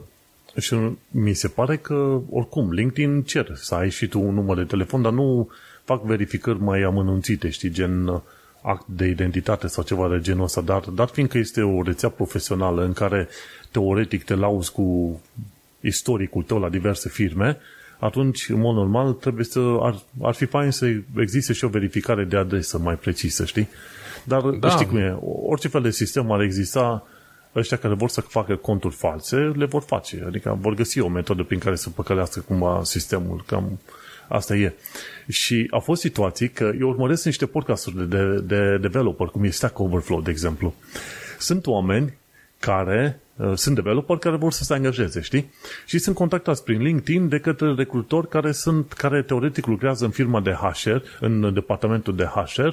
și mi se pare că, oricum, LinkedIn cer să ai și tu un număr de telefon, dar nu fac verificări mai amănunțite, știi, gen uh, act de identitate sau ceva de genul ăsta, dar, dar fiindcă este o rețea profesională în care teoretic te lauzi cu istoricul tău la diverse firme, atunci, în mod normal, trebuie să, ar, ar fi fain să existe și o verificare de adresă mai precisă, știi? Dar da. știi cum e, orice fel de sistem ar exista, ăștia care vor să facă conturi false, le vor face. Adică vor găsi o metodă prin care să păcălească cumva sistemul. Cam asta e. Și au fost situații că eu urmăresc niște podcasturi de, de, de developer, cum e Stack Overflow, de exemplu. Sunt oameni care uh, sunt developer care vor să se angajeze, știi? Și sunt contactați prin LinkedIn de către recrutori care sunt, care teoretic lucrează în firma de HR, în departamentul de HR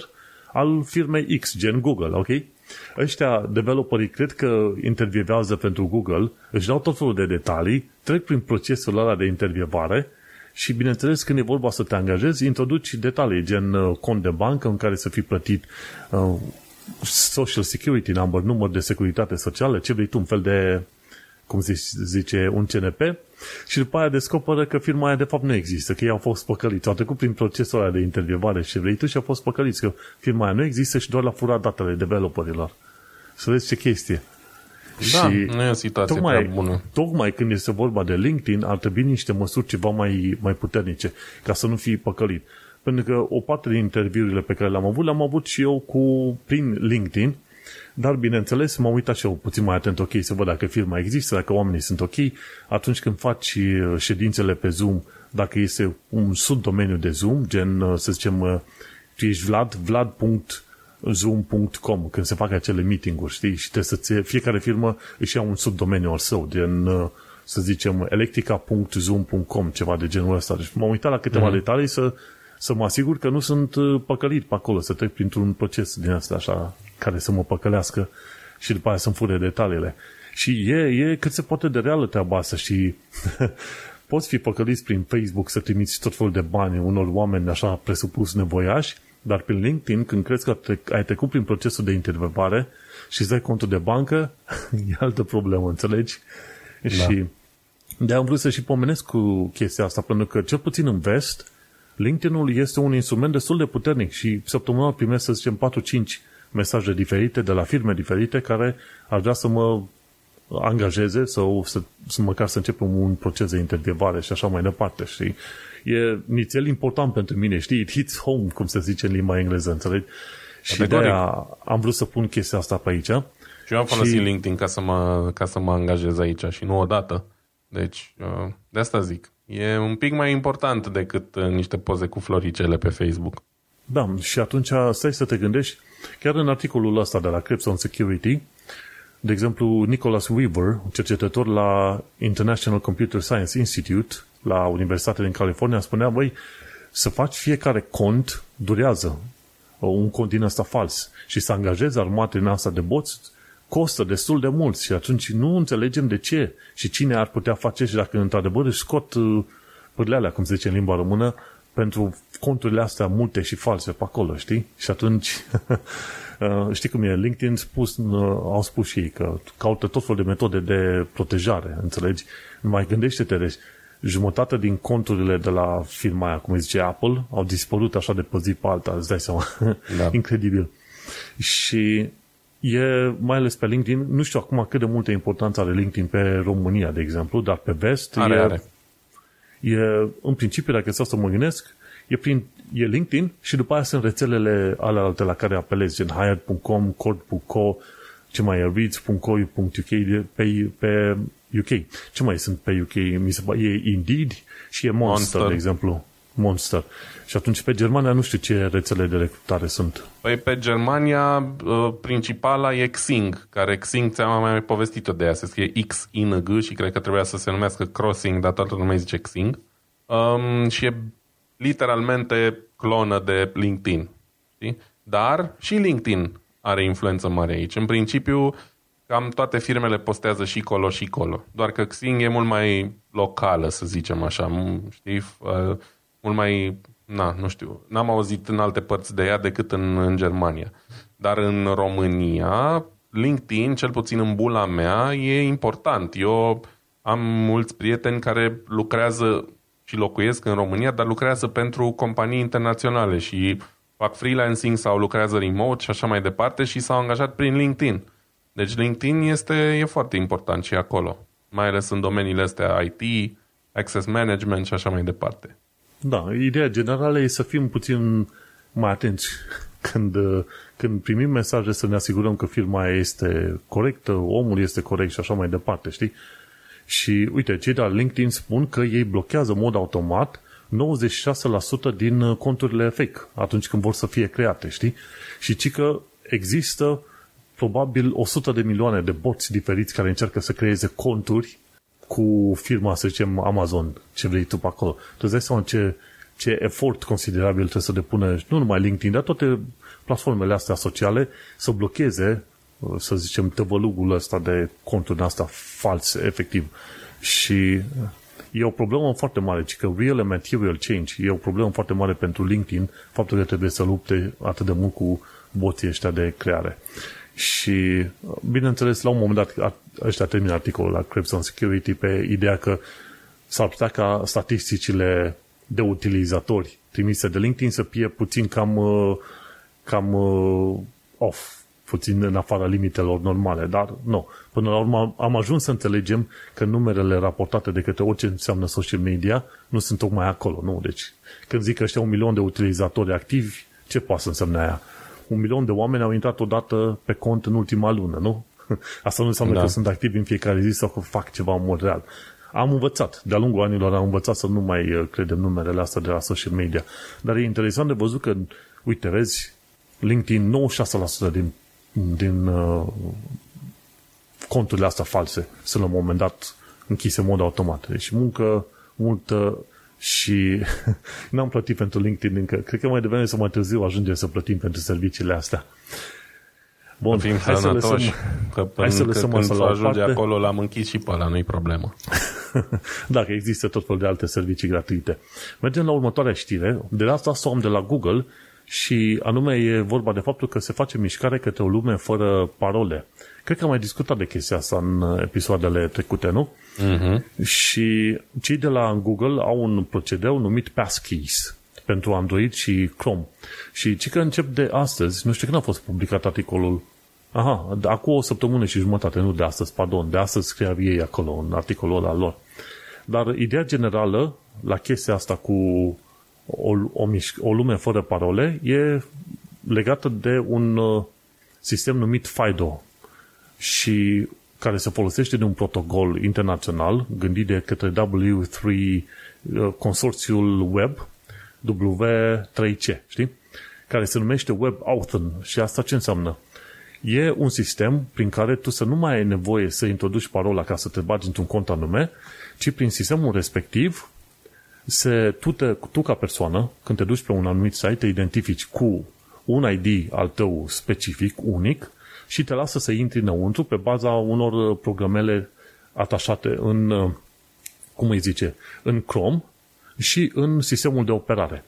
al firmei X, gen Google, ok? Ăștia, developerii, cred că intervievează pentru Google, își dau tot felul de detalii, trec prin procesul ăla de intervievare și, bineînțeles, când e vorba să te angajezi, introduci detalii, gen uh, cont de bancă în care să fii plătit uh, Social Security Number, număr de securitate socială, ce vrei tu, un fel de, cum se zice, un CNP, și după aia descoperă că firma aia de fapt nu există, că ei au fost păcăliți. Au trecut prin procesul ăla de intervievare și vrei tu și au fost păcăliți, că firma aia nu există și doar la furat datele developerilor. Să vezi ce chestie. Da, și nu e o situație tocmai, prea bună. Tocmai când este vorba de LinkedIn, ar trebui niște măsuri ceva mai, mai puternice, ca să nu fii păcălit. Pentru că o parte din interviurile pe care le-am avut, le-am avut și eu cu, prin LinkedIn, dar, bineînțeles, m-am uitat și eu puțin mai atent, ok, să văd dacă firma există, dacă oamenii sunt ok. Atunci când faci uh, ședințele pe Zoom, dacă este un subdomeniu de Zoom, gen, uh, să zicem, uh, tu ești Vlad, vlad.zoom.com, când se fac acele meeting-uri, știi? Și trebuie să fiecare firmă își ia un subdomeniu al său, gen, să zicem, electrica.zoom.com, ceva de genul ăsta. Deci m-am uitat la câteva mm-hmm. detalii să să mă asigur că nu sunt uh, păcălit pe acolo, să trec printr-un proces din asta așa, care să mă păcălească și după aia să-mi fure detaliile. Și e, e cât se poate de reală treaba asta și poți fi păcălit prin Facebook să trimiți tot felul de bani unor oameni așa presupus nevoiași, dar prin LinkedIn, când crezi că ai trecut prin procesul de intervievare și îți dai contul de bancă, e altă problemă, înțelegi? Da. Și de am vrut să și pomenesc cu chestia asta, pentru că cel puțin în vest, LinkedIn-ul este un instrument destul de puternic și săptămânal primesc, să zicem, 4-5 mesaje diferite de la firme diferite care ar vrea să mă angajeze sau să, să măcar să începem un proces de intervievare și așa mai departe, știi? E nițel important pentru mine, știi? It hits home, cum se zice în limba engleză, înțelegi? Și de aia am vrut să pun chestia asta pe aici. Și eu am folosit și... LinkedIn ca să, mă, ca să mă angajez aici și nu odată. Deci, uh, de asta zic. E un pic mai important decât uh, niște poze cu floricele pe Facebook. Da, și atunci stai să te gândești, chiar în articolul ăsta de la Crepson Security, de exemplu, Nicholas Weaver, cercetător la International Computer Science Institute la Universitatea din California, spunea, băi, să faci fiecare cont durează un cont din ăsta fals și să angajezi armate în asta de boți costă destul de mult și atunci nu înțelegem de ce și cine ar putea face și dacă într-adevăr își scot uh, pârlealea, cum se zice în limba română, pentru conturile astea multe și false pe acolo, știi? Și atunci, uh, știi cum e, LinkedIn spus, uh, au spus și ei că caută tot felul de metode de protejare, înțelegi? Mai gândește-te, deci jumătate din conturile de la firma aia, cum zice Apple, au dispărut așa de pe zi pe alta, îți dai seama. Da. Incredibil. Și e, mai ales pe LinkedIn, nu știu acum cât de multă importanță are LinkedIn pe România, de exemplu, dar pe vest are, e, are. E, în principiu, dacă stau să mă gândesc, e, prin, e LinkedIn și după aia sunt rețelele ale alte la care apelezi, gen hired.com, cord.co, ce mai e reads.co.uk pe, pe UK. Ce mai sunt pe UK? Mi se pare, e Indeed și e Monster, Monster, de exemplu. Monster. Și atunci pe Germania nu știu ce rețele de recrutare sunt. Păi pe Germania uh, principala e Xing, care Xing ți-am mai povestit-o de ea, se scrie X-I-N-G și cred că trebuia să se numească Crossing, dar toată lumea zice Xing. Um, și e literalmente clonă de LinkedIn. Știi? Dar și LinkedIn are influență mare aici. În principiu, cam toate firmele postează și colo și colo. Doar că Xing e mult mai locală, să zicem așa. Știi? Uh, mult mai... Na, nu știu. N-am auzit în alte părți de ea decât în, în Germania. Dar în România, LinkedIn, cel puțin în bula mea, e important. Eu am mulți prieteni care lucrează și locuiesc în România, dar lucrează pentru companii internaționale și fac freelancing sau lucrează remote și așa mai departe și s-au angajat prin LinkedIn. Deci LinkedIn este, e foarte important și acolo, mai ales în domeniile astea IT, access management și așa mai departe. Da, ideea generală e să fim puțin mai atenți când, când primim mesaje să ne asigurăm că firma este corectă, omul este corect și așa mai departe, știi? Și uite, cei de la LinkedIn spun că ei blochează în mod automat 96% din conturile fake atunci când vor să fie create, știi? Și ci că există probabil 100 de milioane de boți diferiți care încearcă să creeze conturi cu firma, să zicem, Amazon, ce vrei tu pe acolo. Tu îți dai seama ce, ce efort considerabil trebuie să depună, nu numai LinkedIn, dar toate platformele astea sociale să blocheze, să zicem, tăvălugul ăsta de conturi astea false, efectiv. Și e o problemă foarte mare, ci că real and material change e o problemă foarte mare pentru LinkedIn, faptul că trebuie să lupte atât de mult cu boții ăștia de creare. Și, bineînțeles, la un moment dat, ăștia termină articolul la Crypto Security pe ideea că s-ar putea ca statisticile de utilizatori trimise de LinkedIn să fie puțin cam, uh, cam uh, off, puțin în afara limitelor normale, dar nu. Până la urmă am ajuns să înțelegem că numerele raportate de către orice înseamnă social media nu sunt tocmai acolo, nu? Deci, când zic că ăștia un milion de utilizatori activi, ce poate să însemne aia? Un milion de oameni au intrat odată pe cont în ultima lună, nu? Asta nu înseamnă da. că sunt activi în fiecare zi sau că fac ceva în mod real. Am învățat, de-a lungul anilor am învățat să nu mai uh, credem numerele astea de la social media. Dar e interesant de văzut că, uite, vezi, LinkedIn 96% din, din uh, conturile astea false sunt la un moment dat închise în mod automat. Deci muncă multă și n-am plătit pentru LinkedIn încă. Cred că mai devreme să mai târziu ajunge să plătim pentru serviciile astea. Bun, Fim hai să lăsăm, că până hai să lăsăm când să ajunge parte. acolo l-am închis și pe ăla, nu-i problemă. Dacă există tot felul de alte servicii gratuite. Mergem la următoarea știre. De la asta som de la Google și anume e vorba de faptul că se face mișcare către o lume fără parole. Cred că am mai discutat de chestia asta în episoadele trecute, nu? Uh-huh. Și cei de la Google au un procedeu numit Passkeys pentru Android și Chrome. Și ce că încep de astăzi, nu știu când a fost publicat articolul Aha, acum o săptămână și jumătate, nu de astăzi, pardon, de astăzi scria ei acolo, în articolul ăla lor. Dar ideea generală la chestia asta cu o, o, o lume fără parole e legată de un uh, sistem numit FIDO și care se folosește de un protocol internațional gândit de către W3 uh, consorțiul web W3C, știi? Care se numește Web Authn și asta ce înseamnă? E un sistem prin care tu să nu mai ai nevoie să introduci parola ca să te bagi într-un cont anume, ci prin sistemul respectiv se, tu, te, tu ca persoană, când te duci pe un anumit site, te identifici cu un ID al tău specific, unic, și te lasă să intri înăuntru pe baza unor programele atașate în, cum îi zice, în Chrome și în sistemul de operare.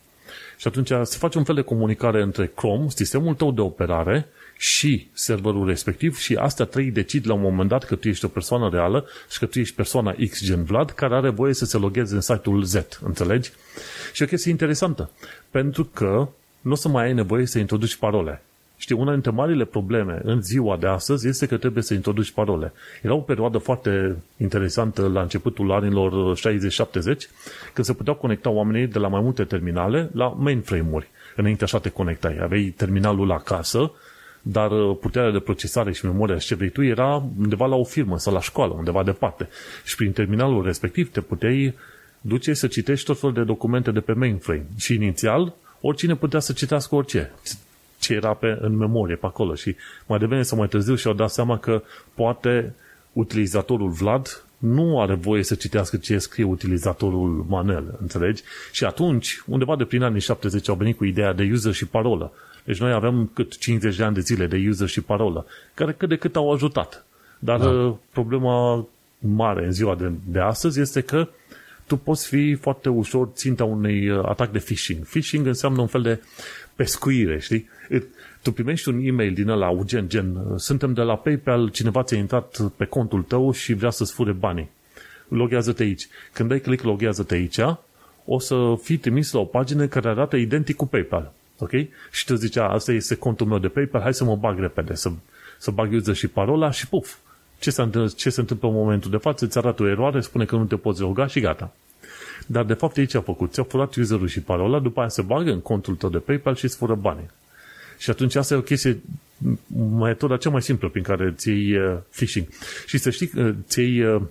Și atunci se face un fel de comunicare între Chrome, sistemul tău de operare și serverul respectiv și astea trei decid la un moment dat că tu ești o persoană reală și că tu ești persoana X gen Vlad care are voie să se logheze în site-ul Z, înțelegi? Și o chestie interesantă, pentru că nu o să mai ai nevoie să introduci parole. Știi, una dintre marile probleme în ziua de astăzi este că trebuie să introduci parole. Era o perioadă foarte interesantă la începutul anilor 60-70, când se puteau conecta oamenii de la mai multe terminale la mainframe-uri. Înainte așa te conectai. Aveai terminalul la casă dar uh, puterea de procesare și memoria ce vrei tu era undeva la o firmă sau la școală, undeva departe. Și prin terminalul respectiv te puteai duce să citești tot felul de documente de pe mainframe. Și inițial, oricine putea să citească orice ce era pe, în memorie pe acolo și mai devreme sau mai târziu și-au dat seama că poate utilizatorul Vlad nu are voie să citească ce scrie utilizatorul Manel, înțelegi? Și atunci, undeva de prin anii 70 au venit cu ideea de user și parolă. Deci noi avem cât 50 de ani de zile de user și parolă, care cât de cât au ajutat. Dar da. Uh, problema mare în ziua de, de astăzi este că tu poți fi foarte ușor ținta unui uh, atac de phishing. Phishing înseamnă un fel de pescuire, știi? Tu primești un e-mail din ăla urgent, gen, suntem de la PayPal, cineva ți-a intrat pe contul tău și vrea să-ți fure banii. Loghează-te aici. Când dai click, loghează-te aici, o să fii trimis la o pagină care arată identic cu PayPal. Ok? Și tu zici, asta este contul meu de PayPal, hai să mă bag repede, să, să bag user și parola și puf, ce se, întâmplă, ce se întâmplă în momentul de față, îți arată o eroare, spune că nu te poți loga și gata. Dar de fapt aici a făcut, ți-a furat userul și parola, după aia se bagă în contul tău de PayPal și îți fură banii. Și atunci asta e o chestie, metoda cea mai simplă prin care ți iei uh, phishing. Și să știi că ți iei, uh,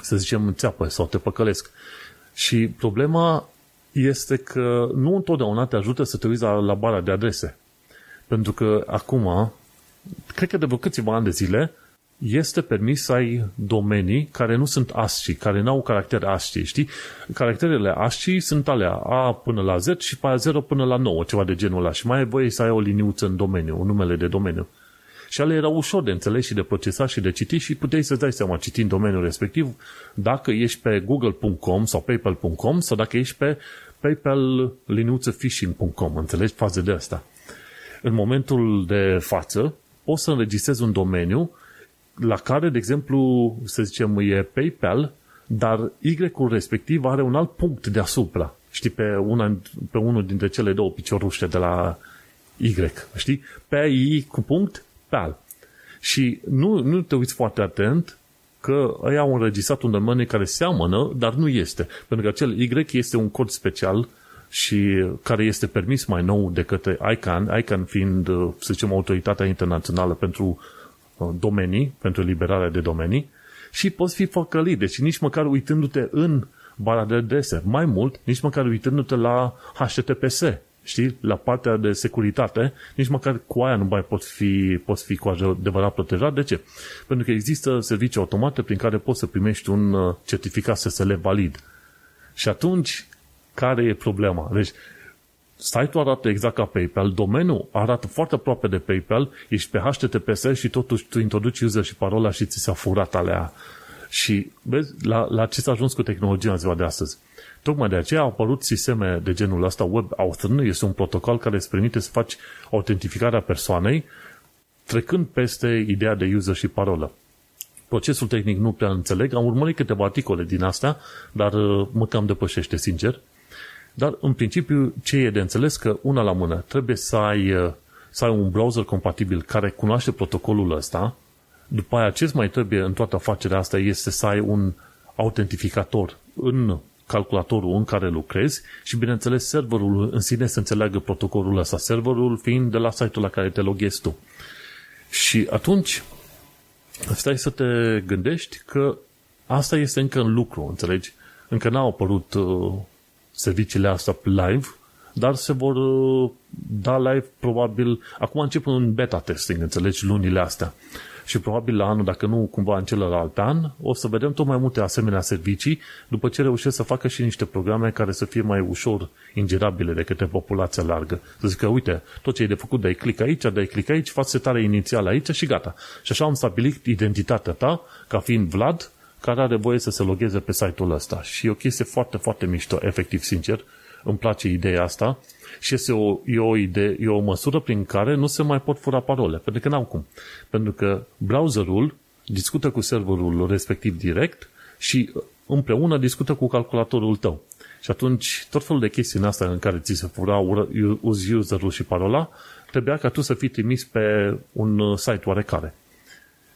să zicem, țeapă sau te păcălesc. Și problema este că nu întotdeauna te ajută să te uiți la, la bara de adrese. Pentru că acum, cred că de vreo câțiva ani de zile, este permis să ai domenii care nu sunt ASCII, care nu au caracter ASCII, știi? Caracterele ASCII sunt alea A până la Z și pe 0 până la 9, ceva de genul ăla. Și mai ai voie să ai o liniuță în domeniu, un numele de domeniu. Și ale erau ușor de înțeles și de procesat și de citit și puteai să-ți dai seama citind domeniul respectiv dacă ești pe google.com sau paypal.com sau dacă ești pe paypal phishing.com. Înțelegi faze de asta. În momentul de față poți să înregistrezi un domeniu la care, de exemplu, să zicem, e PayPal, dar Y-ul respectiv are un alt punct deasupra. Știi, pe, una, pe unul dintre cele două picioruște de la Y, știi? Pe I cu punct, PAL. Și nu, nu te uiți foarte atent că ei au înregistrat un domeniu care seamănă, dar nu este. Pentru că acel Y este un cod special și care este permis mai nou de către ICANN, ICANN fiind, să zicem, autoritatea internațională pentru Uh, domenii, pentru liberarea de domenii și poți fi făcălit. Deci nici măcar uitându-te în bara de adrese. Mai mult, nici măcar uitându-te la HTTPS, știi, la partea de securitate, nici măcar cu aia nu mai poți fi, poți fi cu adevărat protejat. De ce? Pentru că există servicii automate prin care poți să primești un uh, certificat SSL valid. Și atunci, care e problema? Deci, Site-ul arată exact ca PayPal, domeniul arată foarte aproape de PayPal, ești pe HTTPS și totuși tu introduci user și parola și ți s-a furat alea. Și vezi, la, la ce s-a ajuns cu tehnologia în ziua de astăzi. Tocmai de aceea au apărut sisteme de genul ăsta, Web Authn, este un protocol care îți permite să faci autentificarea persoanei trecând peste ideea de user și parolă. Procesul tehnic nu prea înțeleg, am urmărit câteva articole din astea, dar uh, mă cam depășește, sincer. Dar, în principiu, ce e de înțeles că, una la mână, trebuie să ai, uh, să ai un browser compatibil care cunoaște protocolul ăsta, după aia ce mai trebuie în toată afacerea asta este să ai un autentificator în calculatorul în care lucrezi și, bineînțeles, serverul în sine să înțeleagă protocolul ăsta, serverul fiind de la site-ul la care te loghezi tu. Și atunci, stai să te gândești că asta este încă în lucru, înțelegi? Încă n-au apărut uh, serviciile astea live, dar se vor uh, da live probabil, acum încep un beta testing, înțelegi, lunile astea. Și probabil la anul, dacă nu cumva în celălalt an, o să vedem tot mai multe asemenea servicii, după ce reușesc să facă și niște programe care să fie mai ușor ingerabile de către populația largă. Să zic că, uite, tot ce e de făcut, dai click aici, dai click aici, faci setarea inițială aici și gata. Și așa am stabilit identitatea ta ca fiind Vlad, care are voie să se logheze pe site-ul ăsta. Și e o chestie foarte, foarte mișto, efectiv, sincer. Îmi place ideea asta și este o, e, o idee, e o măsură prin care nu se mai pot fura parole, pentru că n-au cum. Pentru că browserul discută cu serverul respectiv direct și împreună discută cu calculatorul tău. Și atunci, tot felul de chestii în asta în care ți se fura userul și parola, trebuia ca tu să fii trimis pe un site oarecare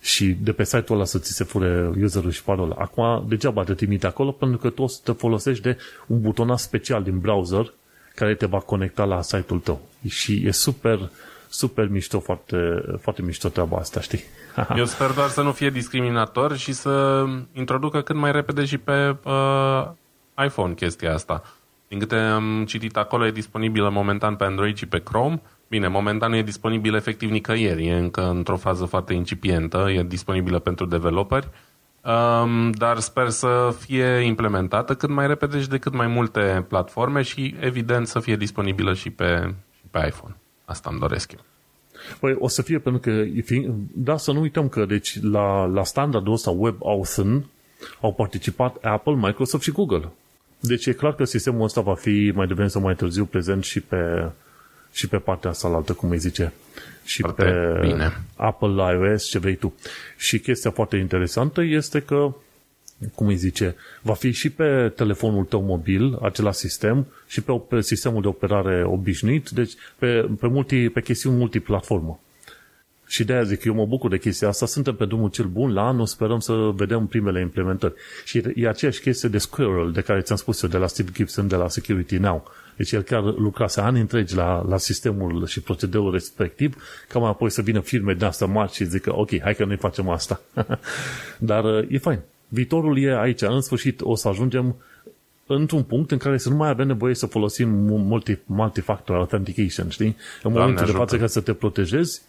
și de pe site-ul ăla să ți se fure userul și parola. Acum, degeaba te trimite acolo pentru că tu o să te folosești de un butonat special din browser care te va conecta la site-ul tău. Și e super, super mișto, foarte, foarte mișto treaba asta, știi? Eu sper doar să nu fie discriminator și să introducă cât mai repede și pe uh, iPhone chestia asta. Din câte am citit acolo, e disponibilă momentan pe Android și pe Chrome. Bine, momentan nu e disponibil efectiv nicăieri, e încă într-o fază foarte incipientă, e disponibilă pentru developeri, um, dar sper să fie implementată cât mai repede și de cât mai multe platforme și evident să fie disponibilă și pe, și pe iPhone. Asta îmi doresc eu. Păi o să fie pentru că, da, să nu uităm că deci la, la standardul ăsta WebAuthn au participat Apple, Microsoft și Google. Deci e clar că sistemul ăsta va fi mai devreme sau mai târziu prezent și pe, și pe partea asta altă, cum îi zice, și foarte pe bine. Apple iOS, ce vrei tu. Și chestia foarte interesantă este că cum îi zice, va fi și pe telefonul tău mobil acela sistem și pe, pe sistemul de operare obișnuit, deci pe, pe, multi, pe chestiuni multiplatformă. Și de aia zic, eu mă bucur de chestia asta, suntem pe drumul cel bun, la anul sperăm să vedem primele implementări. Și e aceeași chestie de Squirrel, de care ți-am spus eu, de la Steve Gibson, de la Security Now. Deci el chiar lucrase ani întregi la, la sistemul și procedeul respectiv, ca mai apoi să vină firme de asta mari și zică, ok, hai că noi facem asta. Dar e fain. Viitorul e aici. În sfârșit o să ajungem într-un punct în care să nu mai avem nevoie să folosim multi, multi-factor authentication, știi? În momentul de față ca să te protejezi,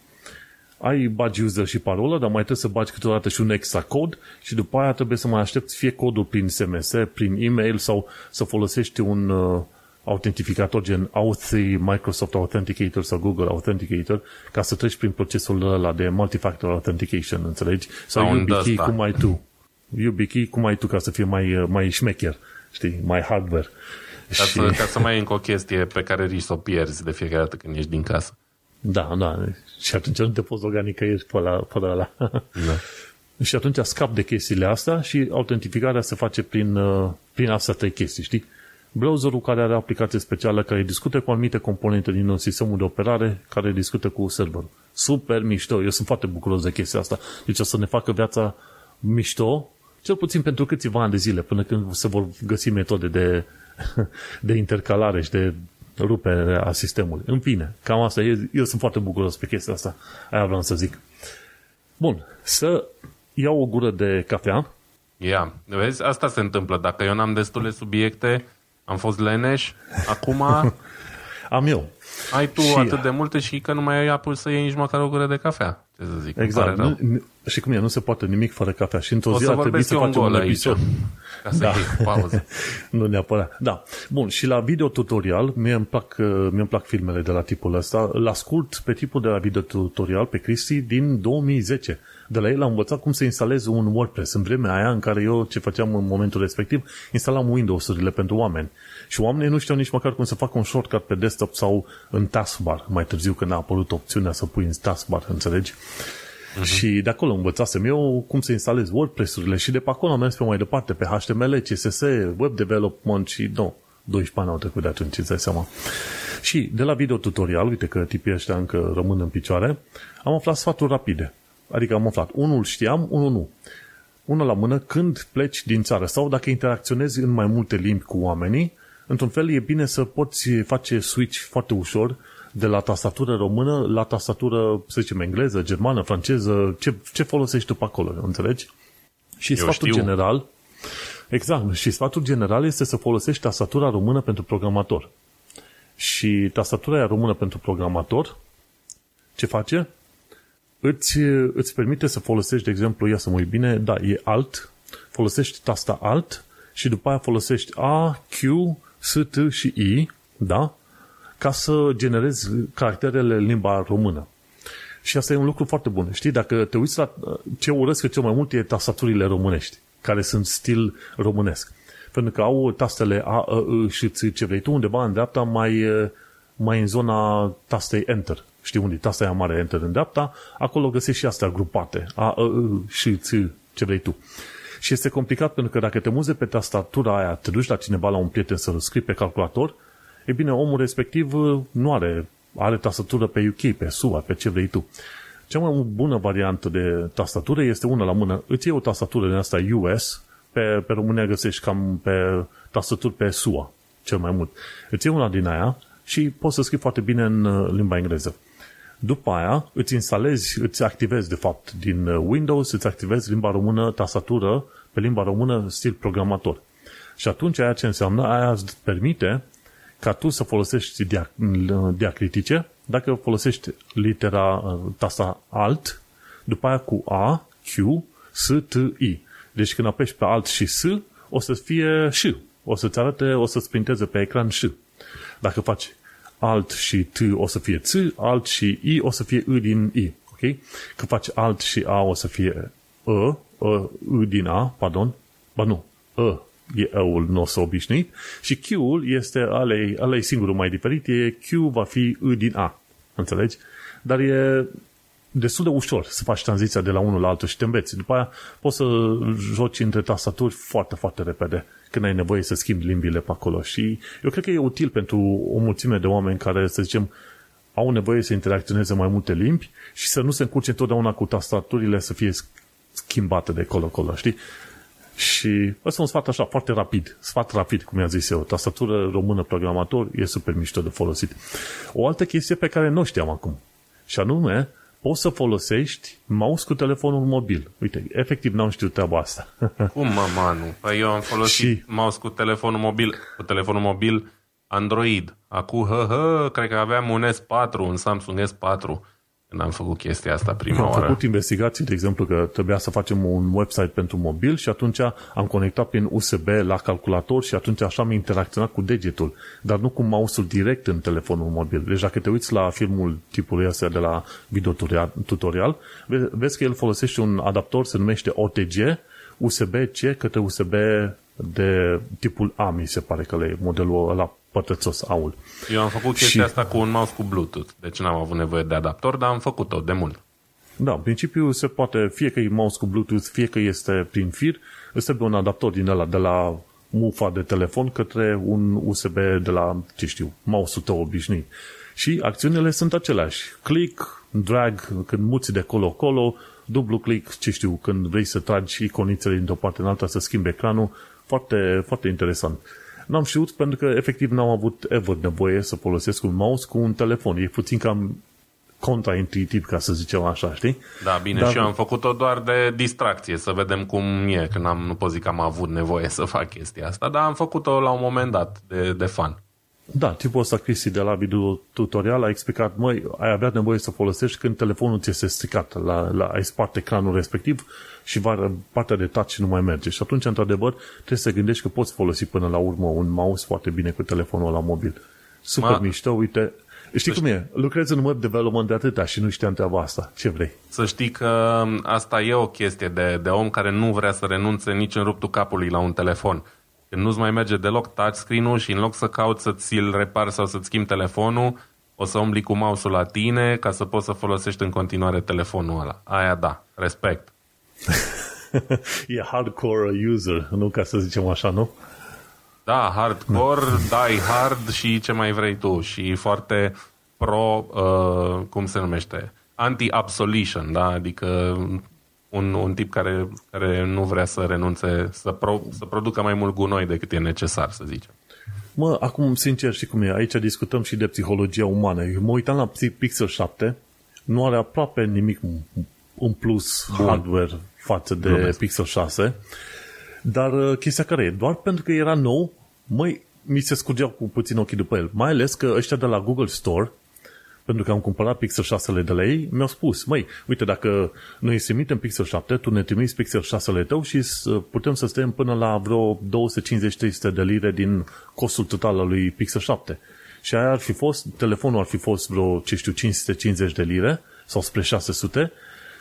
ai bagi user și parolă, dar mai trebuie să bagi câteodată și un extra cod și după aia trebuie să mai aștepți fie codul prin SMS, prin e-mail sau să folosești un uh, autentificator gen Auth3, Microsoft Authenticator sau Google Authenticator ca să treci prin procesul ăla de multifactor authentication, înțelegi? Sau, sau YubiKey cum ai tu. YubiKey cum ai tu ca să fie mai, uh, mai șmecher, știi, mai hardware. Ca, și... să, ca să mai încă o chestie pe care risci să o pierzi de fiecare dată când ești din casă. Da, da. Și atunci nu te poți loga nicăieri pe la, pe la. Da. și atunci scap de chestiile astea și autentificarea se face prin, uh, prin astea trei chestii, știi? Browserul care are aplicație specială care discută cu anumite componente din sistemul de operare care discută cu serverul. Super mișto. Eu sunt foarte bucuros de chestia asta. Deci o să ne facă viața mișto, cel puțin pentru câțiva ani de zile, până când se vor găsi metode de, de intercalare și de rupere a sistemului. În fine, cam asta e. Eu sunt foarte bucuros pe chestia asta. Aia vreau să zic. Bun, să iau o gură de cafea. Ia, yeah. vezi, asta se întâmplă. Dacă eu n-am destule subiecte, am fost leneș, acum... am eu. Ai tu și... atât de multe și că nu mai ai apul să iei nici măcar o gură de cafea. Ce să zic, exact. Nu, și cum e, nu se poate nimic fără cafea. Și într-o zi ar trebui să facem un episod. Aici. Ca să da. pauză. nu neapărat. Da. Bun, și la video tutorial, mie îmi plac, mie îmi plac filmele de la tipul ăsta. Îl ascult pe tipul de la video tutorial, pe Cristi, din 2010. De la el am învățat cum să instalez un WordPress. În vremea aia în care eu ce făceam în momentul respectiv, instalam Windows-urile pentru oameni. Și oamenii nu știau nici măcar cum să facă un shortcut pe desktop sau în taskbar. Mai târziu când a apărut opțiunea să pui în taskbar, înțelegi? Uh-huh. Și de acolo învățasem eu cum să instalez WordPress-urile și de pe acolo am mers pe mai departe, pe HTML, CSS, web development și nu, 12 ani au trecut de atunci, îți dai seama. Și de la video tutorial, uite că tipii ăștia încă rămân în picioare, am aflat sfaturi rapide. Adică am aflat, unul știam, unul nu. Unul la mână, când pleci din țară sau dacă interacționezi în mai multe limbi cu oamenii, într-un fel e bine să poți face switch foarte ușor de la tastatură română la tastatură, să zicem, engleză, germană, franceză, ce, ce folosești tu pe acolo, înțelegi? Și Eu sfatul știu. general, exact, și sfatul general este să folosești tastatura română pentru programator. Și tastatura aia română pentru programator, ce face? Îți, îți permite să folosești, de exemplu, ia să mă uit bine, da, e alt, folosești tasta alt și după aia folosești A, Q, S, T și I, da? ca să generezi caracterele în limba română. Și asta e un lucru foarte bun. Știi, dacă te uiți la ce urăsc cel mai mult e tastaturile românești, care sunt stil românesc. Pentru că au tastele A, E, I și Ț, ce vrei tu, undeva în dreapta, mai, mai în zona tastei Enter. Știi unde tasta aia mare Enter în dreapta, acolo găsești și astea grupate. A, E, I și Ț, ce vrei tu. Și este complicat pentru că dacă te muze pe tastatura aia, te duci la cineva, la un prieten să-l scrii pe calculator, e bine, omul respectiv uh, nu are, are tastatură pe UK, pe SUA, pe ce vrei tu. Cea mai bună variantă de tastatură este una la mână. Îți iei o tastatură din asta US, pe, pe România găsești cam pe tastaturi pe SUA, cel mai mult. Îți iei una din aia și poți să scrii foarte bine în uh, limba engleză. După aia îți instalezi, îți activezi de fapt din Windows, îți activezi limba română, tastatură pe limba română stil programator. Și atunci aia ce înseamnă? Aia îți permite ca tu să folosești diacritice dacă folosești litera tasta alt, după aia cu A, Q, S, T, I. Deci când apeși pe alt și S, o să fie și. O să-ți arate, o să-ți printeze pe ecran și. Dacă faci alt și T, o să fie Ț, alt și I, o să fie I din I. Ok? Când faci alt și A, o să fie E, E, I din A, pardon, ba nu, E e E-ul nostru obișnuit și Q-ul este, alei, alei singurul mai diferit, e Q va fi I din A. Înțelegi? Dar e destul de ușor să faci tranziția de la unul la altul și te înveți. După aia poți să joci între tastaturi foarte, foarte repede când ai nevoie să schimbi limbile pe acolo. Și eu cred că e util pentru o mulțime de oameni care, să zicem, au nevoie să interacționeze mai multe limbi și să nu se încurce întotdeauna cu tastaturile să fie schimbate de colo-colo, știi? Și ăsta e un sfat așa, foarte rapid. Sfat rapid, cum i-a zis eu. Tastatură română programator e super mișto de folosit. O altă chestie pe care nu știam acum. Și anume, poți să folosești mouse cu telefonul mobil. Uite, efectiv n-am știut treaba asta. Cum, mă, Manu? Păi eu am folosit și... mouse cu telefonul mobil, cu telefonul mobil Android. Acum, hă, hă, cred că aveam un S4, un Samsung S4 când am făcut chestia asta prima am oară. Am făcut investigații, de exemplu, că trebuia să facem un website pentru mobil și atunci am conectat prin USB la calculator și atunci așa am interacționat cu degetul, dar nu cu mouse-ul direct în telefonul mobil. Deci dacă te uiți la filmul tipului ăsta de la video tutorial, vezi că el folosește un adaptor, se numește OTG, USB-C către USB de tipul A, mi se pare că e modelul ăla pătățos aul. Eu am făcut chestia și... asta cu un mouse cu Bluetooth, deci n-am avut nevoie de adaptor, dar am făcut-o de mult. Da, în principiu se poate, fie că e mouse cu Bluetooth, fie că este prin fir, îți trebuie un adaptor din ăla de la mufa de telefon către un USB de la, ce știu, mouse-ul tău obișnuit. Și acțiunile sunt aceleași. Click, drag, când muți de colo-colo, dublu click, ce știu, când vrei să tragi iconițele dintr-o parte în alta să schimbi ecranul, foarte, foarte interesant. N-am știut pentru că efectiv n-am avut ever nevoie să folosesc un mouse cu un telefon. E puțin cam contraintuitiv, ca să zicem așa, știi? Da, bine, Dar... și eu am făcut-o doar de distracție, să vedem cum e, că n-am, nu pot zic că am avut nevoie să fac chestia asta, dar am făcut-o la un moment dat de, de fan. Da, tipul ăsta, Cristi, de la video tutorial a explicat, măi, ai avea nevoie să folosești când telefonul ți este stricat, la, la, ai spart ecranul respectiv și va, partea de touch nu mai merge. Și atunci, într-adevăr, trebuie să gândești că poți folosi până la urmă un mouse foarte bine cu telefonul la mobil. Super Ma... mișto, uite, Știi cum e? Lucrez în web development de atâta și nu știam treaba asta. Ce vrei? Să știi că asta e o chestie de, de om care nu vrea să renunțe nici în ruptul capului la un telefon. Când nu-ți mai merge deloc touchscreen-ul și în loc să cauți să ți-l repari sau să-ți schimbi telefonul, o să umbli cu mouse-ul la tine ca să poți să folosești în continuare telefonul ăla. Aia da, respect. e hardcore user, nu ca să zicem așa, nu? Da, hardcore, die hard și ce mai vrei tu. Și foarte pro, uh, cum se numește, anti-absolution, da? Adică un, un tip care, care nu vrea să renunțe, să, pro, să producă mai mult gunoi decât e necesar, să zicem. Mă, acum, sincer, și cum e, aici discutăm și de psihologia umană. Eu mă uitam la Pixel 7, nu are aproape nimic în plus Bun. hardware față de Lumesc. Pixel 6, dar uh, chestia care e, doar pentru că era nou, măi, mi se scurgeau cu puțin ochii după el. Mai ales că ăștia de la Google Store pentru că am cumpărat Pixel 6 de la ei, mi-au spus, măi, uite, dacă noi îți trimitem Pixel 7, tu ne trimiți Pixel 6 tău și putem să stăm până la vreo 250-300 de lire din costul total al lui Pixel 7. Și aia ar fi fost, telefonul ar fi fost vreo, ce știu, 550 de lire sau spre 600.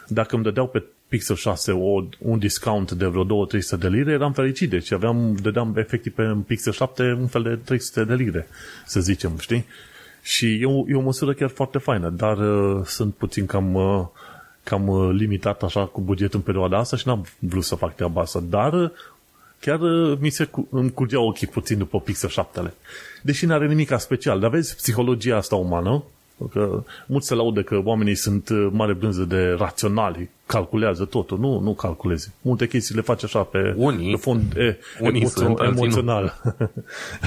Dacă îmi dădeau pe Pixel 6 o, un discount de vreo 2-300 de lire, eram fericit. Deci aveam, dădeam efectiv pe Pixel 7 un fel de 300 de lire, să zicem, știi? Și e o, e o măsură chiar foarte faină, dar uh, sunt puțin cam, uh, cam uh, limitat așa cu bugetul în perioada asta și n-am vrut să fac treaba asta. Dar uh, chiar uh, mi se cu, îmi ochii puțin după Pixel 7 Deși nu are nimic special. Dar vezi, psihologia asta umană, Că mulți se laudă că oamenii sunt uh, mare brânză de raționali, calculează totul. Nu, nu calculezi. Multe chestii le faci așa pe, unii, pe fond e, unii emoțio- sunt, emoțional.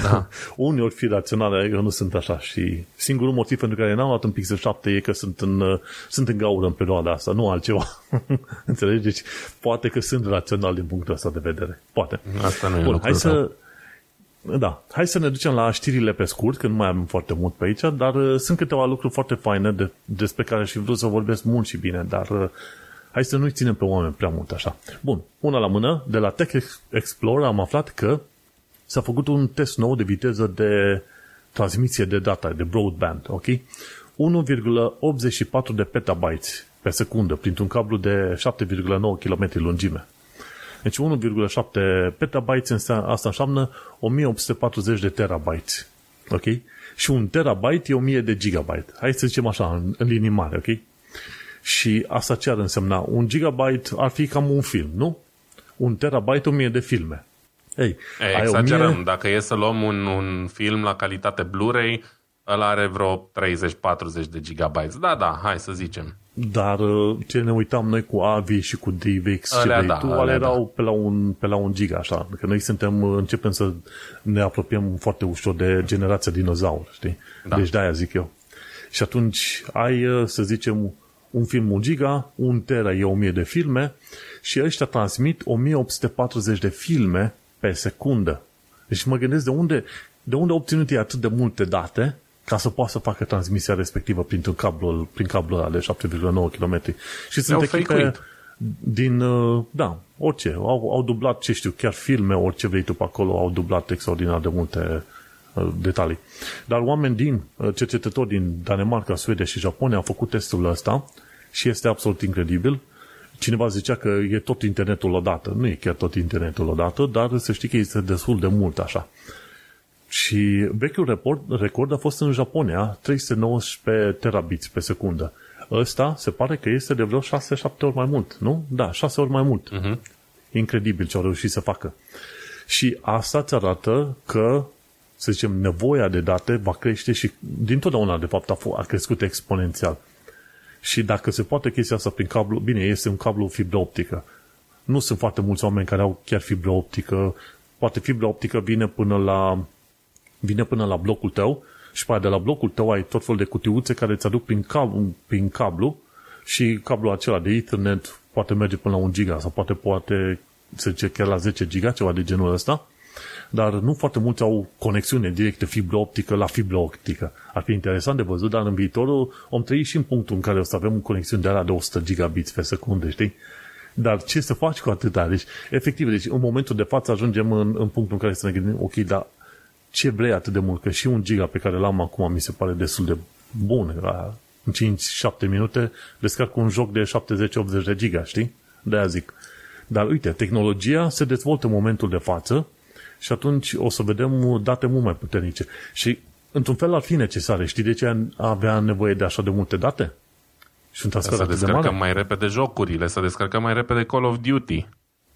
Da. unii ori fi raționale, eu nu sunt așa. Și singurul motiv pentru care n-am luat un Pixel 7 e că sunt în, uh, sunt în gaură în perioada asta, nu altceva. Înțelegi? Deci poate că sunt rațional din punctul ăsta de vedere. Poate. Asta nu e Bun, lucru hai rău. să, da, hai să ne ducem la știrile pe scurt, că nu mai am foarte mult pe aici, dar uh, sunt câteva lucruri foarte faine de, despre care și vreau să vorbesc mult și bine, dar uh, hai să nu-i ținem pe oameni prea mult așa. Bun, una la mână, de la Tech Explorer am aflat că s-a făcut un test nou de viteză de transmisie de data, de broadband, ok? 1,84 de petabytes pe secundă printr-un cablu de 7,9 km lungime. Deci 1,7 petabytes înseamnă, asta înseamnă 1840 de terabytes. Ok? Și un terabyte e 1000 de gigabyte. Hai să zicem așa, în, în linii mari, ok? Și asta ce ar însemna? Un gigabyte ar fi cam un film, nu? Un terabyte, 1000 de filme. Ei, E, ai exagerăm. 1000 Dacă e să luăm un, un film la calitate Blu-ray, ăla are vreo 30-40 de gigabytes. Da, da, hai să zicem. Dar uh, ce ne uitam noi cu AVI și cu DivX și Alea vrei da, tu, alea ale da. erau pe la, un, pe la un giga, așa. Că noi suntem, uh, începem să ne apropiem foarte ușor de generația dinozaur, știi? Da. Deci de-aia zic eu. Și atunci ai, uh, să zicem, un film un giga, un tera e 1000 de filme și ăștia transmit 1840 de filme pe secundă. Deci mă gândesc de unde, de unde a obținut ei atât de multe date ca să poată să facă transmisia respectivă printr-un cablu, prin cablul ăla de 7,9 km. Și sunt Le-au echipe fake-uit. din, uh, da, orice. Au, au dublat, ce știu, chiar filme, orice vrei tu pe acolo, au dublat extraordinar de multe uh, detalii. Dar oameni din, uh, cercetători din Danemarca, Suedia și Japonia au făcut testul ăsta și este absolut incredibil. Cineva zicea că e tot internetul odată. Nu e chiar tot internetul odată, dar să știi că este destul de mult așa. Și vechiul record, record a fost în Japonia, 319 terabits pe secundă. Ăsta se pare că este de vreo 6-7 ori mai mult, nu? Da, 6 ori mai mult. Uh-huh. Incredibil ce au reușit să facă. Și asta îți arată că, să zicem, nevoia de date va crește și dintotdeauna, de fapt, a, f- a crescut exponențial. Și dacă se poate chestia asta prin cablu, bine, este un cablu fibră optică. Nu sunt foarte mulți oameni care au chiar fibră optică. Poate fibra optică vine până la vine până la blocul tău și pe aia de la blocul tău ai tot fel de cutiuțe care îți aduc prin cablu, prin cablu și cablul acela de Ethernet poate merge până la 1 giga sau poate, poate să zice chiar la 10 giga, ceva de genul ăsta, dar nu foarte mulți au conexiune directă fibră optică la fibră optică. Ar fi interesant de văzut, dar în viitorul om trăi și în punctul în care o să avem conexiuni de alea de 100 gigabits pe secundă, știi? Dar ce să faci cu atâta? Deci, efectiv, deci în momentul de față ajungem în, în punctul în care să ne gândim, ok, dar ce vrei atât de mult? Că și un giga pe care l-am acum mi se pare destul de bun. La, în 5-7 minute descarc un joc de 70-80 de giga, știi? De-aia zic. Dar uite, tehnologia se dezvoltă în momentul de față și atunci o să vedem date mult mai puternice. Și într-un fel ar fi necesare. Știi de ce avea nevoie de așa de multe date? Și un transfer Să atât de descărcăm mare? mai repede jocurile, să descărcăm mai repede Call of Duty.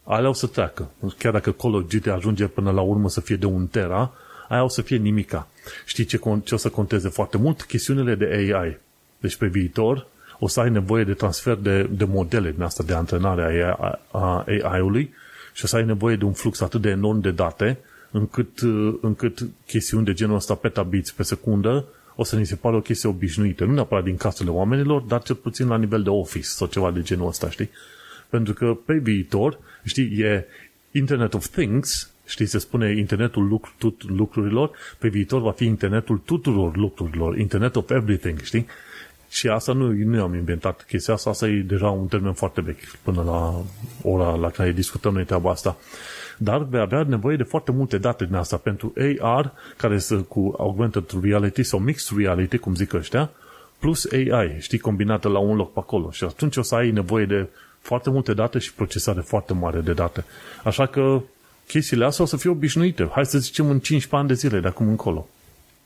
Alea o să treacă. Chiar dacă Call of Duty ajunge până la urmă să fie de un tera, aia o să fie nimica. Știi ce, con- ce o să conteze foarte mult? Chestiunile de AI. Deci pe viitor o să ai nevoie de transfer de, de modele din asta de antrenare a, a AI-ului și o să ai nevoie de un flux atât de enorm de date încât, uh, încât chestiuni de genul ăsta petabits pe secundă o să ni se pare o chestie obișnuită. Nu neapărat din casele oamenilor, dar cel puțin la nivel de office sau ceva de genul ăsta, știi? Pentru că pe viitor, știi, e Internet of Things, știi, se spune internetul lucr- tut- lucrurilor, pe viitor va fi internetul tuturor lucrurilor, Internet of Everything, știi? Și asta nu, nu am inventat chestia asta, asta e deja un termen foarte vechi, până la ora la care discutăm noi treaba asta. Dar vei avea nevoie de foarte multe date din asta pentru AR, care sunt cu augmented reality sau mixed reality, cum zic ăștia, plus AI, știi, combinată la un loc pe acolo. Și atunci o să ai nevoie de foarte multe date și procesare foarte mare de date. Așa că chestiile astea o să fie obișnuite. Hai să zicem în 15 ani de zile de acum încolo.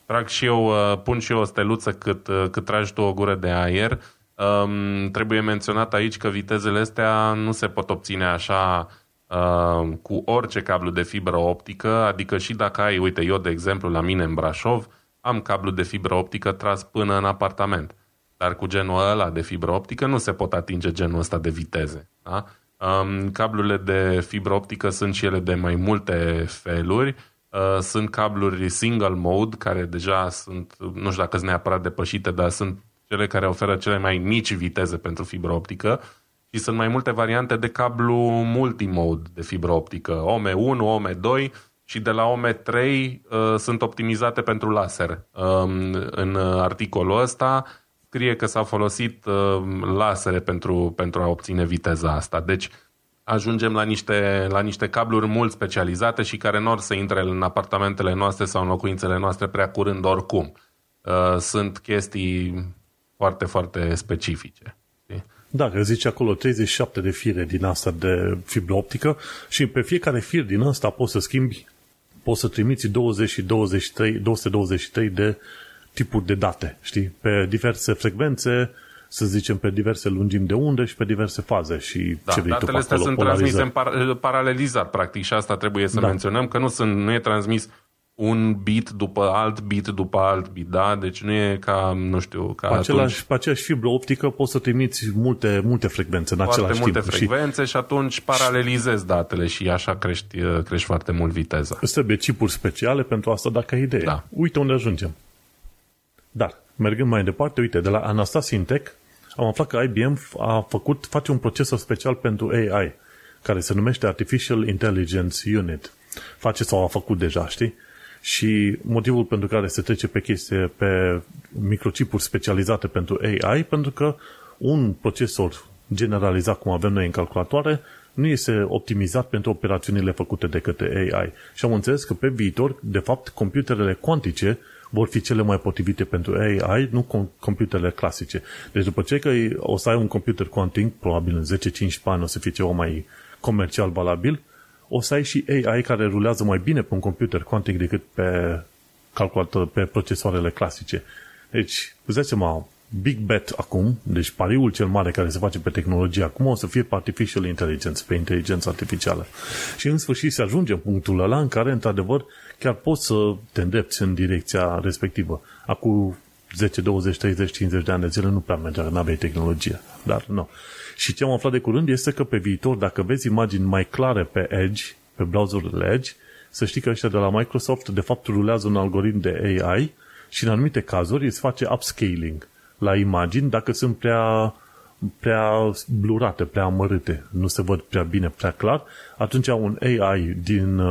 Trag și eu, uh, pun și eu o steluță cât, uh, cât tragi tu o gură de aer. Um, trebuie menționat aici că vitezele astea nu se pot obține așa uh, cu orice cablu de fibră optică, adică și dacă ai, uite, eu de exemplu la mine în Brașov, am cablu de fibră optică tras până în apartament. Dar cu genul ăla de fibră optică nu se pot atinge genul ăsta de viteze. Da? Um, cablurile de fibră optică sunt și ele de mai multe feluri. Uh, sunt cabluri single mode, care deja sunt, nu știu dacă sunt neapărat depășite, dar sunt cele care oferă cele mai mici viteze pentru fibră optică și sunt mai multe variante de cablu multimode de fibră optică, OME1, OME2 și de la OME3 uh, sunt optimizate pentru laser. Um, în articolul ăsta scrie că s-au folosit uh, lasere pentru, pentru a obține viteza asta. Deci ajungem la niște, la niște cabluri mult specializate și care nu or să intre în apartamentele noastre sau în locuințele noastre prea curând oricum. Uh, sunt chestii foarte, foarte specifice. Da, că zice acolo 37 de fire din asta de fibră optică și pe fiecare fir din asta poți să schimbi, poți să trimiți 20 și 23, 223 de tipuri de date, știi? Pe diverse frecvențe, să zicem, pe diverse lungimi de undă și pe diverse faze. Și da, ce vrei datele astea sunt transmise în par- paralelizat, practic, și asta trebuie să da. menționăm, că nu, sunt, nu e transmis un bit după alt bit după alt bit, da? Deci nu e ca, nu știu, ca pe, același, pe aceeași fibră optică poți să trimiți multe, multe frecvențe în foarte același multe timp. frecvențe și, și atunci paralelizezi datele și așa crești, crești foarte mult viteza. Îți trebuie chipuri speciale pentru asta dacă ai idee. Da. Uite unde ajungem. Dar, mergând mai departe, uite, de la Anastasia Intec am aflat că IBM a făcut, face un procesor special pentru AI, care se numește Artificial Intelligence Unit. Face sau a făcut deja, știi? Și motivul pentru care se trece pe chestie, pe microchipuri specializate pentru AI, pentru că un procesor generalizat cum avem noi în calculatoare nu este optimizat pentru operațiunile făcute de către AI. Și am înțeles că pe viitor, de fapt, computerele cuantice vor fi cele mai potrivite pentru AI, nu computerele clasice. Deci după ce că o să ai un computer quantic, probabil în 10-15 ani o să fie ceva mai comercial valabil, o să ai și AI care rulează mai bine pe un computer quantic decât pe calculator, pe procesoarele clasice. Deci, îți dai seama, big bet acum, deci pariul cel mare care se face pe tehnologie acum o să fie pe artificial intelligence, pe inteligență artificială. Și în sfârșit se ajunge în punctul ăla în care, într-adevăr, chiar poți să te îndrepți în direcția respectivă. Acum 10, 20, 30, 50 de ani de zile nu prea mergea, nu aveai tehnologie. Dar nu. Și ce am aflat de curând este că pe viitor, dacă vezi imagini mai clare pe Edge, pe browserul Edge, să știi că ăștia de la Microsoft de fapt rulează un algoritm de AI și în anumite cazuri îți face upscaling la imagini dacă sunt prea, prea blurate, prea amărâte, nu se văd prea bine, prea clar, atunci un AI din,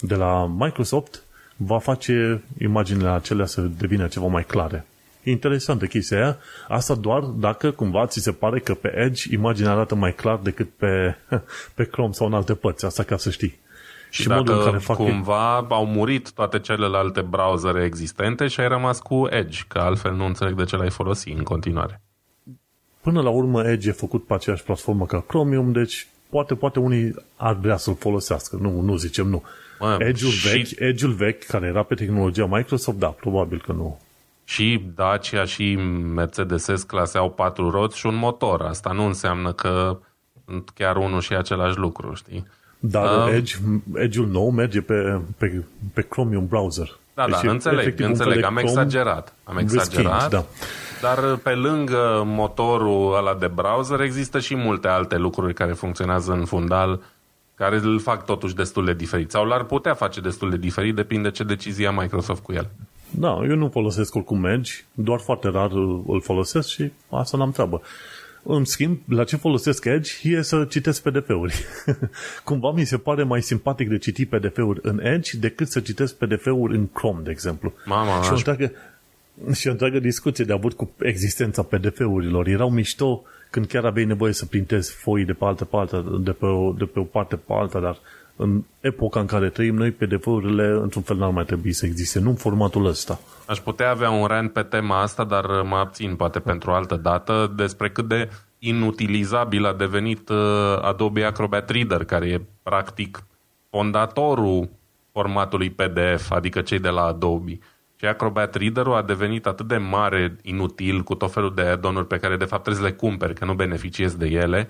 de la Microsoft va face imaginile acelea să devină ceva mai clare. E interesantă chestia aia. Asta doar dacă cumva ți se pare că pe Edge imaginea arată mai clar decât pe, pe Chrome sau în alte părți. Asta ca să știi. Și, și dacă în care fac cumva e... au murit toate celelalte browsere existente și ai rămas cu Edge, că altfel nu înțeleg de ce l-ai folosi în continuare. Până la urmă Edge e făcut pe aceeași platformă ca Chromium, deci poate, poate unii ar vrea să-l folosească. Nu, nu zicem nu. Edge-ul, și... vechi, Edge-ul vechi, care era pe tehnologia Microsoft, da, probabil că nu. Și Dacia și Mercedes clase au patru roți și un motor. Asta nu înseamnă că sunt chiar unul și același lucru, știi? Dar uh, Edge, Edge-ul nou merge pe, pe, pe Chromium browser. Da, deci da, înțeleg, înțeleg, am exagerat. Am exagerat, da. dar pe lângă motorul ăla de browser există și multe alte lucruri care funcționează în fundal care îl fac totuși destul de diferit sau l-ar putea face destul de diferit, depinde ce decizie Microsoft cu el. Da, eu nu folosesc oricum Edge, doar foarte rar îl folosesc și asta n-am treabă. În schimb, la ce folosesc Edge e să citesc PDF-uri. Cumva mi se pare mai simpatic de citit PDF-uri în Edge decât să citesc PDF-uri în Chrome, de exemplu. Mama, și o întreagă, și o întreagă discuție de avut cu existența PDF-urilor. Erau mișto când chiar aveai nevoie să printezi foi de pe altă parte, de pe o, de pe o parte pe alta, dar în epoca în care trăim noi, PDF-urile într-un fel n-ar mai trebui să existe, nu în formatul ăsta. Aș putea avea un rant pe tema asta, dar mă abțin poate pentru o altă dată despre cât de inutilizabil a devenit uh, Adobe Acrobat Reader, care e practic fondatorul formatului PDF, adică cei de la Adobe. Și Acrobat Reader-ul a devenit atât de mare, inutil, cu tot felul de add pe care de fapt trebuie să le cumperi, că nu beneficiezi de ele,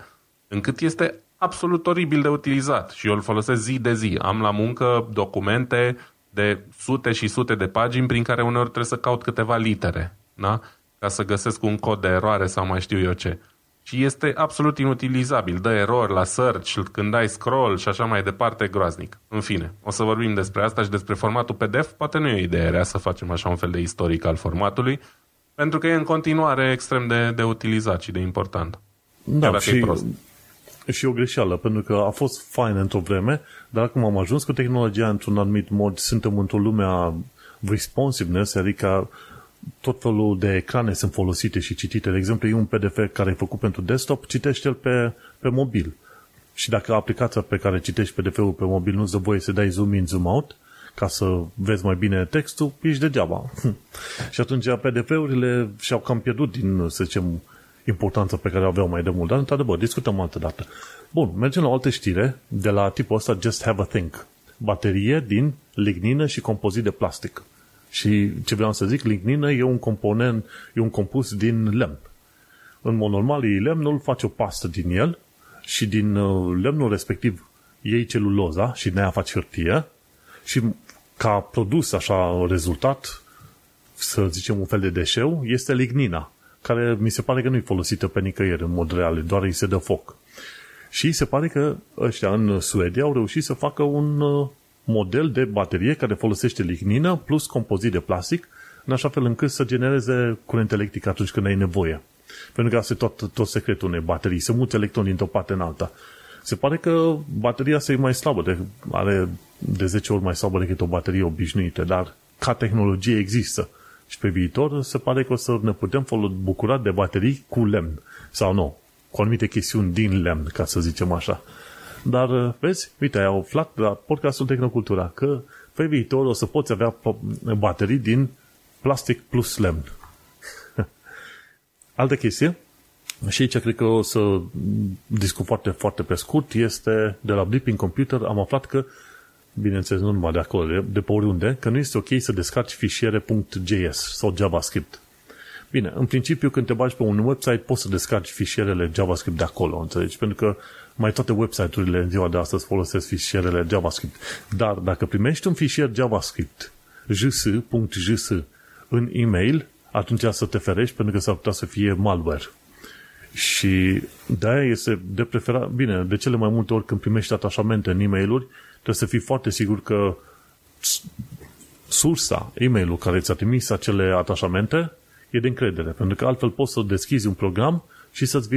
încât este absolut oribil de utilizat și eu îl folosesc zi de zi. Am la muncă documente de sute și sute de pagini prin care uneori trebuie să caut câteva litere, da? ca să găsesc un cod de eroare sau mai știu eu ce. Și este absolut inutilizabil. Dă erori la search, când dai scroll și așa mai departe, groaznic. În fine, o să vorbim despre asta și despre formatul PDF. Poate nu e o idee rea să facem așa un fel de istoric al formatului, pentru că e în continuare extrem de, de utilizat și de important. Da, și, și o greșeală, pentru că a fost fain într-o vreme, dar acum am ajuns cu tehnologia într-un anumit mod, suntem într-o lume a responsiveness, adică tot felul de ecrane sunt folosite și citite. De exemplu, e un PDF care e făcut pentru desktop, citește-l pe, pe mobil. Și dacă aplicația pe care citești PDF-ul pe mobil nu-ți dă voie să dai zoom in, zoom out, ca să vezi mai bine textul, ești degeaba. și atunci PDF-urile și-au cam pierdut din, să zicem, importanța pe care o aveau mai de mult. Dar, într-adevăr, discutăm altă dată. Bun, mergem la o altă știre de la tipul ăsta Just Have a Think. Baterie din lignină și compozit de plastic. Și ce vreau să zic, lignină e un component, e un compus din lemn. În mod normal, e lemnul, face o pastă din el și din uh, lemnul respectiv iei celuloza și din aia faci hârtie și ca produs, așa, rezultat, să zicem un fel de deșeu, este lignina, care mi se pare că nu e folosită pe nicăieri în mod real, doar îi se dă foc. Și se pare că ăștia în Suedia au reușit să facă un uh, model de baterie care folosește lignină plus compozit de plastic, în așa fel încât să genereze curent electric atunci când ai nevoie. Pentru că asta e tot, tot secretul unei baterii, să muți electroni dintr-o parte în alta. Se pare că bateria asta e mai slabă, de, are de 10 ori mai slabă decât o baterie obișnuită, dar ca tehnologie există. Și pe viitor se pare că o să ne putem bucura de baterii cu lemn. Sau nu, cu anumite chestiuni din lemn, ca să zicem așa. Dar, uh, vezi, uite, ai aflat la podcastul Tehnocultura că pe viitor o să poți avea baterii din plastic plus lemn. Altă chestie, și aici cred că o să discut foarte, foarte pe scurt, este de la Blipping Computer, am aflat că, bineînțeles, nu numai de acolo, de, de pe oriunde, că nu este ok să descarci fișiere .js sau JavaScript. Bine, în principiu, când te bagi pe un website, poți să descarci fișierele JavaScript de acolo, înțelegi? Pentru că mai toate website-urile în ziua de astăzi folosesc fișierele JavaScript. Dar dacă primești un fișier JavaScript js.js în e-mail, atunci să te ferești pentru că s-ar putea să fie malware. Și de-aia este de preferat, bine, de cele mai multe ori când primești atașamente în e mail trebuie să fii foarte sigur că sursa, e-mailul care ți-a trimis acele atașamente e de încredere, pentru că altfel poți să deschizi un program și să-ți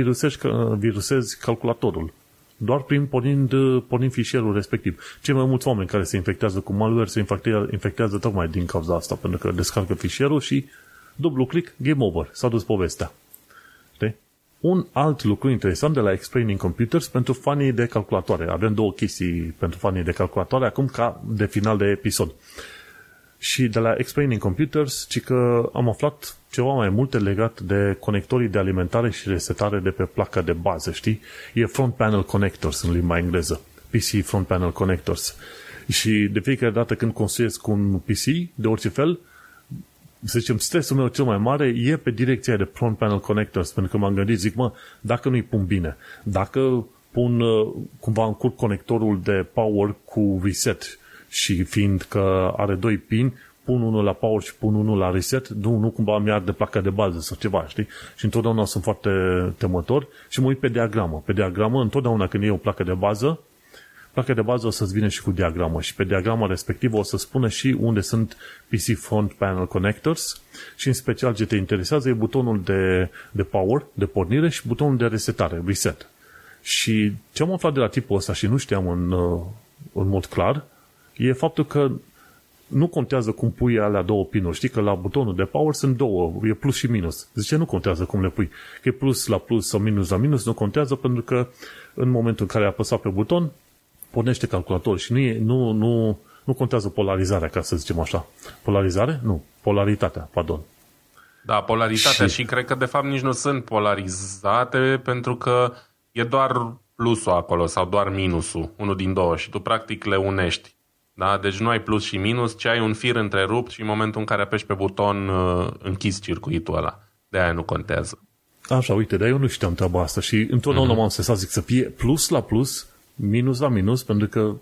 virusezi calculatorul doar prin pornind, pornind fișierul respectiv. Cei mai mulți oameni care se infectează cu malware se infectează, infectează tocmai din cauza asta, pentru că descarcă fișierul și dublu click, game over, s-a dus povestea. Știi? Un alt lucru interesant de la Explaining Computers pentru fanii de calculatoare. Avem două chestii pentru fanii de calculatoare acum ca de final de episod. Și de la Explaining Computers, ci că am aflat ceva mai multe legat de conectorii de alimentare și resetare de pe placa de bază, știi? E front panel connectors în limba engleză. PC front panel connectors. Și de fiecare dată când construiesc un PC, de orice fel, să zicem, stresul meu cel mai mare e pe direcția de front panel connectors, pentru că m-am gândit, zic, mă, dacă nu-i pun bine, dacă pun uh, cumva încurc conectorul de power cu reset și fiind că are doi pin, pun unul la power și pun unul la reset, nu, nu cumva mi de placa de bază sau ceva, știi? Și întotdeauna sunt foarte temător și mă uit pe diagramă. Pe diagramă, întotdeauna când e o placă de bază, placa de bază o să-ți vină și cu diagramă și pe diagrama respectivă o să spună și unde sunt PC Front Panel Connectors și în special ce te interesează e butonul de, de power, de pornire și butonul de resetare, reset. Și ce am aflat de la tipul ăsta și nu știam în, în mod clar, e faptul că nu contează cum pui alea două pinuri. Știi că la butonul de power sunt două, e plus și minus. Zice, nu contează cum le pui. Că e plus la plus sau minus la minus, nu contează pentru că în momentul în care ai apăsat pe buton, pornește calculatorul și nu, e, nu, nu, nu contează polarizarea, ca să zicem așa. Polarizare? Nu. Polaritatea, pardon. Da, polaritatea și, și cred că de fapt nici nu sunt polarizate pentru că e doar plusul acolo sau doar minusul, unul din două și tu practic le unești. Da? Deci nu ai plus și minus, ci ai un fir întrerupt și în momentul în care apeși pe buton uh, închizi circuitul ăla. De aia nu contează. Așa, uite, dar eu nu știam treaba asta și întotdeauna uh-huh. m-am sesat, zic, să fie plus la plus, minus la minus, pentru că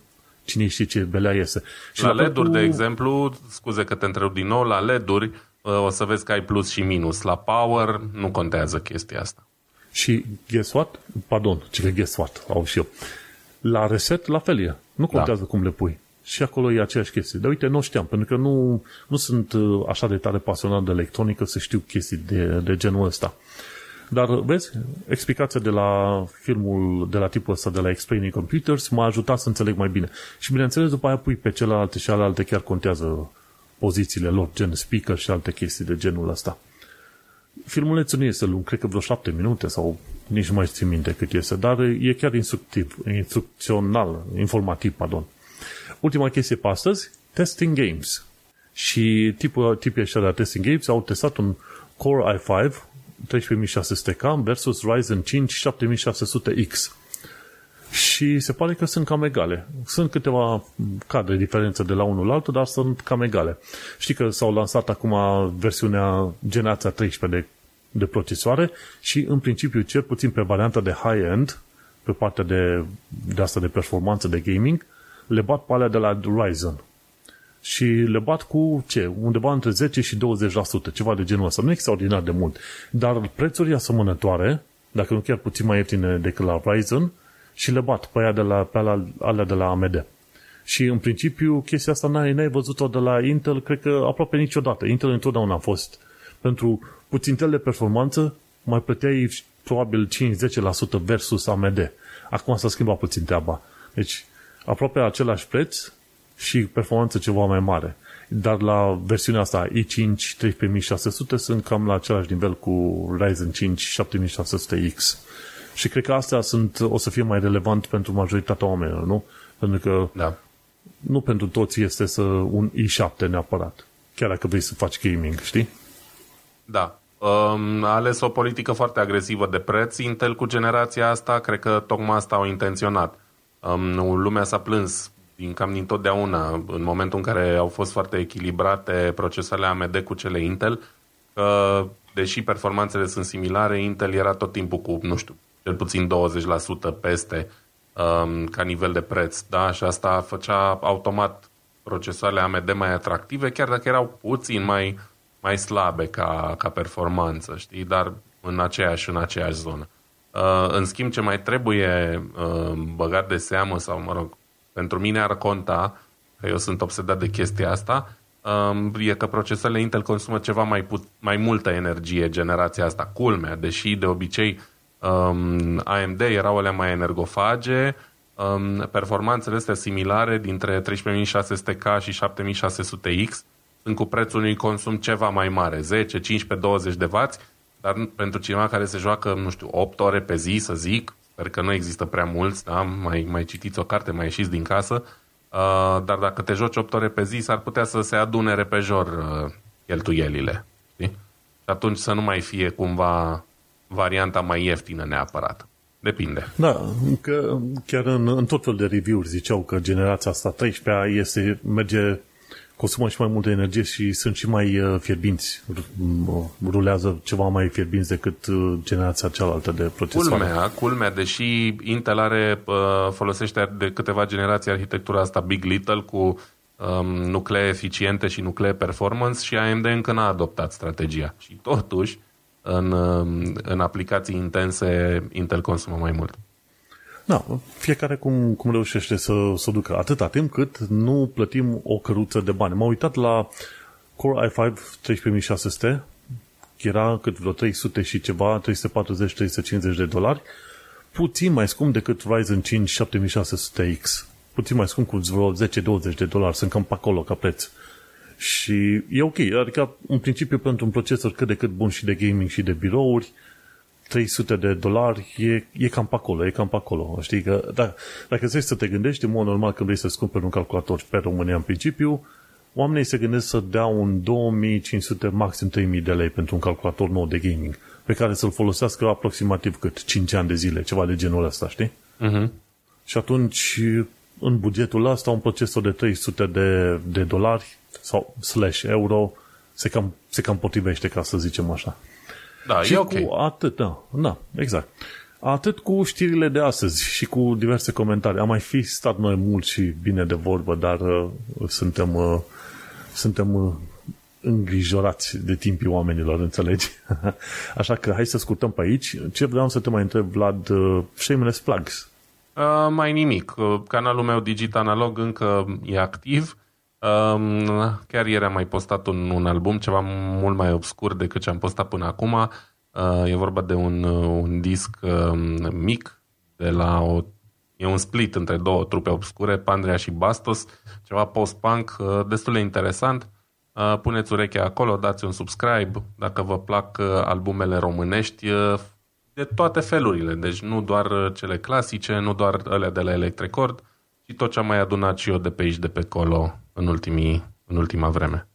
cine știe ce belea iese. Și la, la LED-uri, cu... de exemplu, scuze că te întreb din nou, la LED-uri uh, o să vezi că ai plus și minus. La Power nu contează chestia asta. Și guess what? Pardon, ce că guess what, au și eu. La reset, la fel e. Nu da. contează da. cum le pui. Și acolo e aceeași chestie. Dar uite, nu știam, pentru că nu, nu sunt uh, așa de tare pasionat de electronică să știu chestii de, de genul ăsta. Dar, vezi, explicația de la filmul, de la tipul ăsta, de la Explaining Computers, m-a ajutat să înțeleg mai bine. Și, bineînțeles, după aia pui pe celelalte și alte chiar contează pozițiile lor, gen speaker și alte chestii de genul ăsta. Filmulețul nu este lung, cred că vreo șapte minute sau nici nu mai țin minte cât este, dar e chiar instructiv, instrucțional, informativ, pardon. Ultima chestie pe astăzi, testing games. Și tipul, tipii ăștia de testing games au testat un Core i5 13600K versus Ryzen 5 7600X. Și se pare că sunt cam egale. Sunt câteva cadre diferențe de la unul la altul, dar sunt cam egale. Știi că s-au lansat acum versiunea generația 13 de, de procesoare și în principiu, cel puțin pe varianta de high-end, pe partea de, de asta de performanță de gaming, le bat pe alea de la Ryzen. Și le bat cu ce? Undeva între 10 și 20%, ceva de genul ăsta. Nu extraordinar de mult. Dar prețuri asemănătoare, dacă nu chiar puțin mai ieftine decât la Ryzen, și le bat pe, aia de la, pe alea, alea de la AMD. Și în principiu chestia asta n-ai, n-ai văzut-o de la Intel, cred că aproape niciodată. Intel întotdeauna a fost pentru puțintel de performanță, mai plăteai probabil 5-10% versus AMD. Acum s-a schimbat puțin treaba. Deci, aproape același preț și performanță ceva mai mare. Dar la versiunea asta i5 13600 sunt cam la același nivel cu Ryzen 5 7600X. Și cred că astea sunt, o să fie mai relevant pentru majoritatea oamenilor, nu? Pentru că da. nu pentru toți este să un i7 neapărat. Chiar dacă vrei să faci gaming, știi? Da. Um, a ales o politică foarte agresivă de preț Intel cu generația asta, cred că tocmai asta au intenționat. Um, lumea s-a plâns din cam din totdeauna, în momentul în care au fost foarte echilibrate procesoarele AMD cu cele Intel, că deși performanțele sunt similare, Intel era tot timpul cu, nu știu, cel puțin 20% peste um, ca nivel de preț, da? Și asta făcea automat procesoarele AMD mai atractive, chiar dacă erau puțin mai, mai slabe ca, ca performanță, știi? Dar în aceeași, în aceeași zonă. Uh, în schimb, ce mai trebuie uh, băgat de seamă sau, mă rog, pentru mine ar conta, că eu sunt obsedat de chestia asta, um, e că procesoarele Intel consumă ceva mai, put- mai multă energie generația asta. Culmea, deși de obicei um, AMD erau alea mai energofage, um, performanțele astea similare dintre 13600K și 7600X sunt cu prețul unui consum ceva mai mare, 10, 15, 20 de W, dar pentru cineva care se joacă, nu știu, 8 ore pe zi, să zic, Sper că nu există prea mulți, da? mai, mai citiți o carte, mai ieșiți din casă, uh, dar dacă te joci 8 ore pe zi, s-ar putea să se adune repejor uh, cheltuielile. Știi? Și atunci să nu mai fie cumva varianta mai ieftină neapărat. Depinde. Da, că chiar în, în tot fel de review-uri ziceau că generația asta 13 este, merge consumă și mai multă energie și sunt și mai uh, fierbinți. Rulează ceva mai fierbinți decât uh, generația cealaltă de procesoare. Culmea, culmea, deși Intel are, uh, folosește de câteva generații arhitectura asta Big Little cu um, nuclee eficiente și nuclee performance și AMD încă n-a adoptat strategia. Și totuși, în, um, în aplicații intense, Intel consumă mai mult. Da, fiecare cum, cum reușește să, să ducă. Atâta timp cât nu plătim o căruță de bani. M-am uitat la Core i5 13600, era cât vreo 300 și ceva, 340-350 de dolari, puțin mai scump decât Ryzen 5 7600X. Puțin mai scump cu vreo 10-20 de dolari, sunt cam pe acolo ca preț. Și e ok, adică în principiu pentru un procesor cât de cât bun și de gaming și de birouri, 300 de dolari e, e cam pe acolo, e cam pe acolo. Știi că da, dacă vrei să te gândești, în mod normal când vrei să-ți cumperi un calculator pe România în principiu, oamenii se gândesc să dea un 2500, maxim 3000 de lei pentru un calculator nou de gaming, pe care să-l folosească aproximativ cât 5 ani de zile, ceva de genul ăsta, știi? Uh-huh. Și atunci, în bugetul ăsta, un procesor de 300 de, de dolari sau slash euro se cam, se cam potrivește, ca să zicem așa. Da, și e ok. cu atât, da, da, exact. Atât cu știrile de astăzi și cu diverse comentarii. Am mai fi stat noi mult și bine de vorbă, dar uh, suntem, uh, suntem uh, îngrijorați de timpii oamenilor, înțelegi? Așa că hai să scurtăm pe aici. Ce vreau să te mai întreb, Vlad, uh, shameless plugs. Uh, mai nimic. Uh, canalul meu Digit Analog încă e activ. Uh, chiar ieri am mai postat un, un album, ceva mult mai obscur decât ce am postat până acum. Uh, e vorba de un, uh, un disc uh, mic de la o E un split între două trupe obscure, Pandrea și Bastos, ceva post-punk, uh, destul de interesant. Uh, puneți urechea acolo, dați un subscribe dacă vă plac uh, albumele românești uh, de toate felurile, deci nu doar cele clasice, nu doar alea de la Electrecord, ci tot ce am mai adunat și eu de pe aici, de pe acolo în, ultimii, în ultima vreme.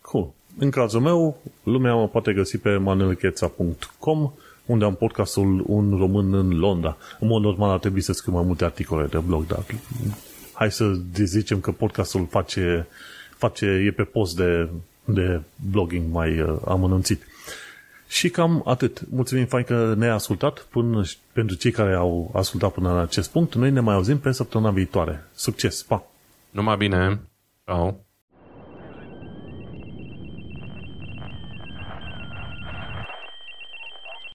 Cool. În cazul meu, lumea mă poate găsi pe manelcheța.com unde am podcastul Un Român în Londra. În mod normal ar trebui să scriu mai multe articole de blog, dar hai să zicem că podcastul face face, e pe post de, de blogging mai uh, amănunțit. Și cam atât. Mulțumim fain că ne-ai ascultat până, pentru cei care au ascultat până la acest punct. Noi ne mai auzim pe săptămâna viitoare. Succes! Pa! Numai bine! Oh.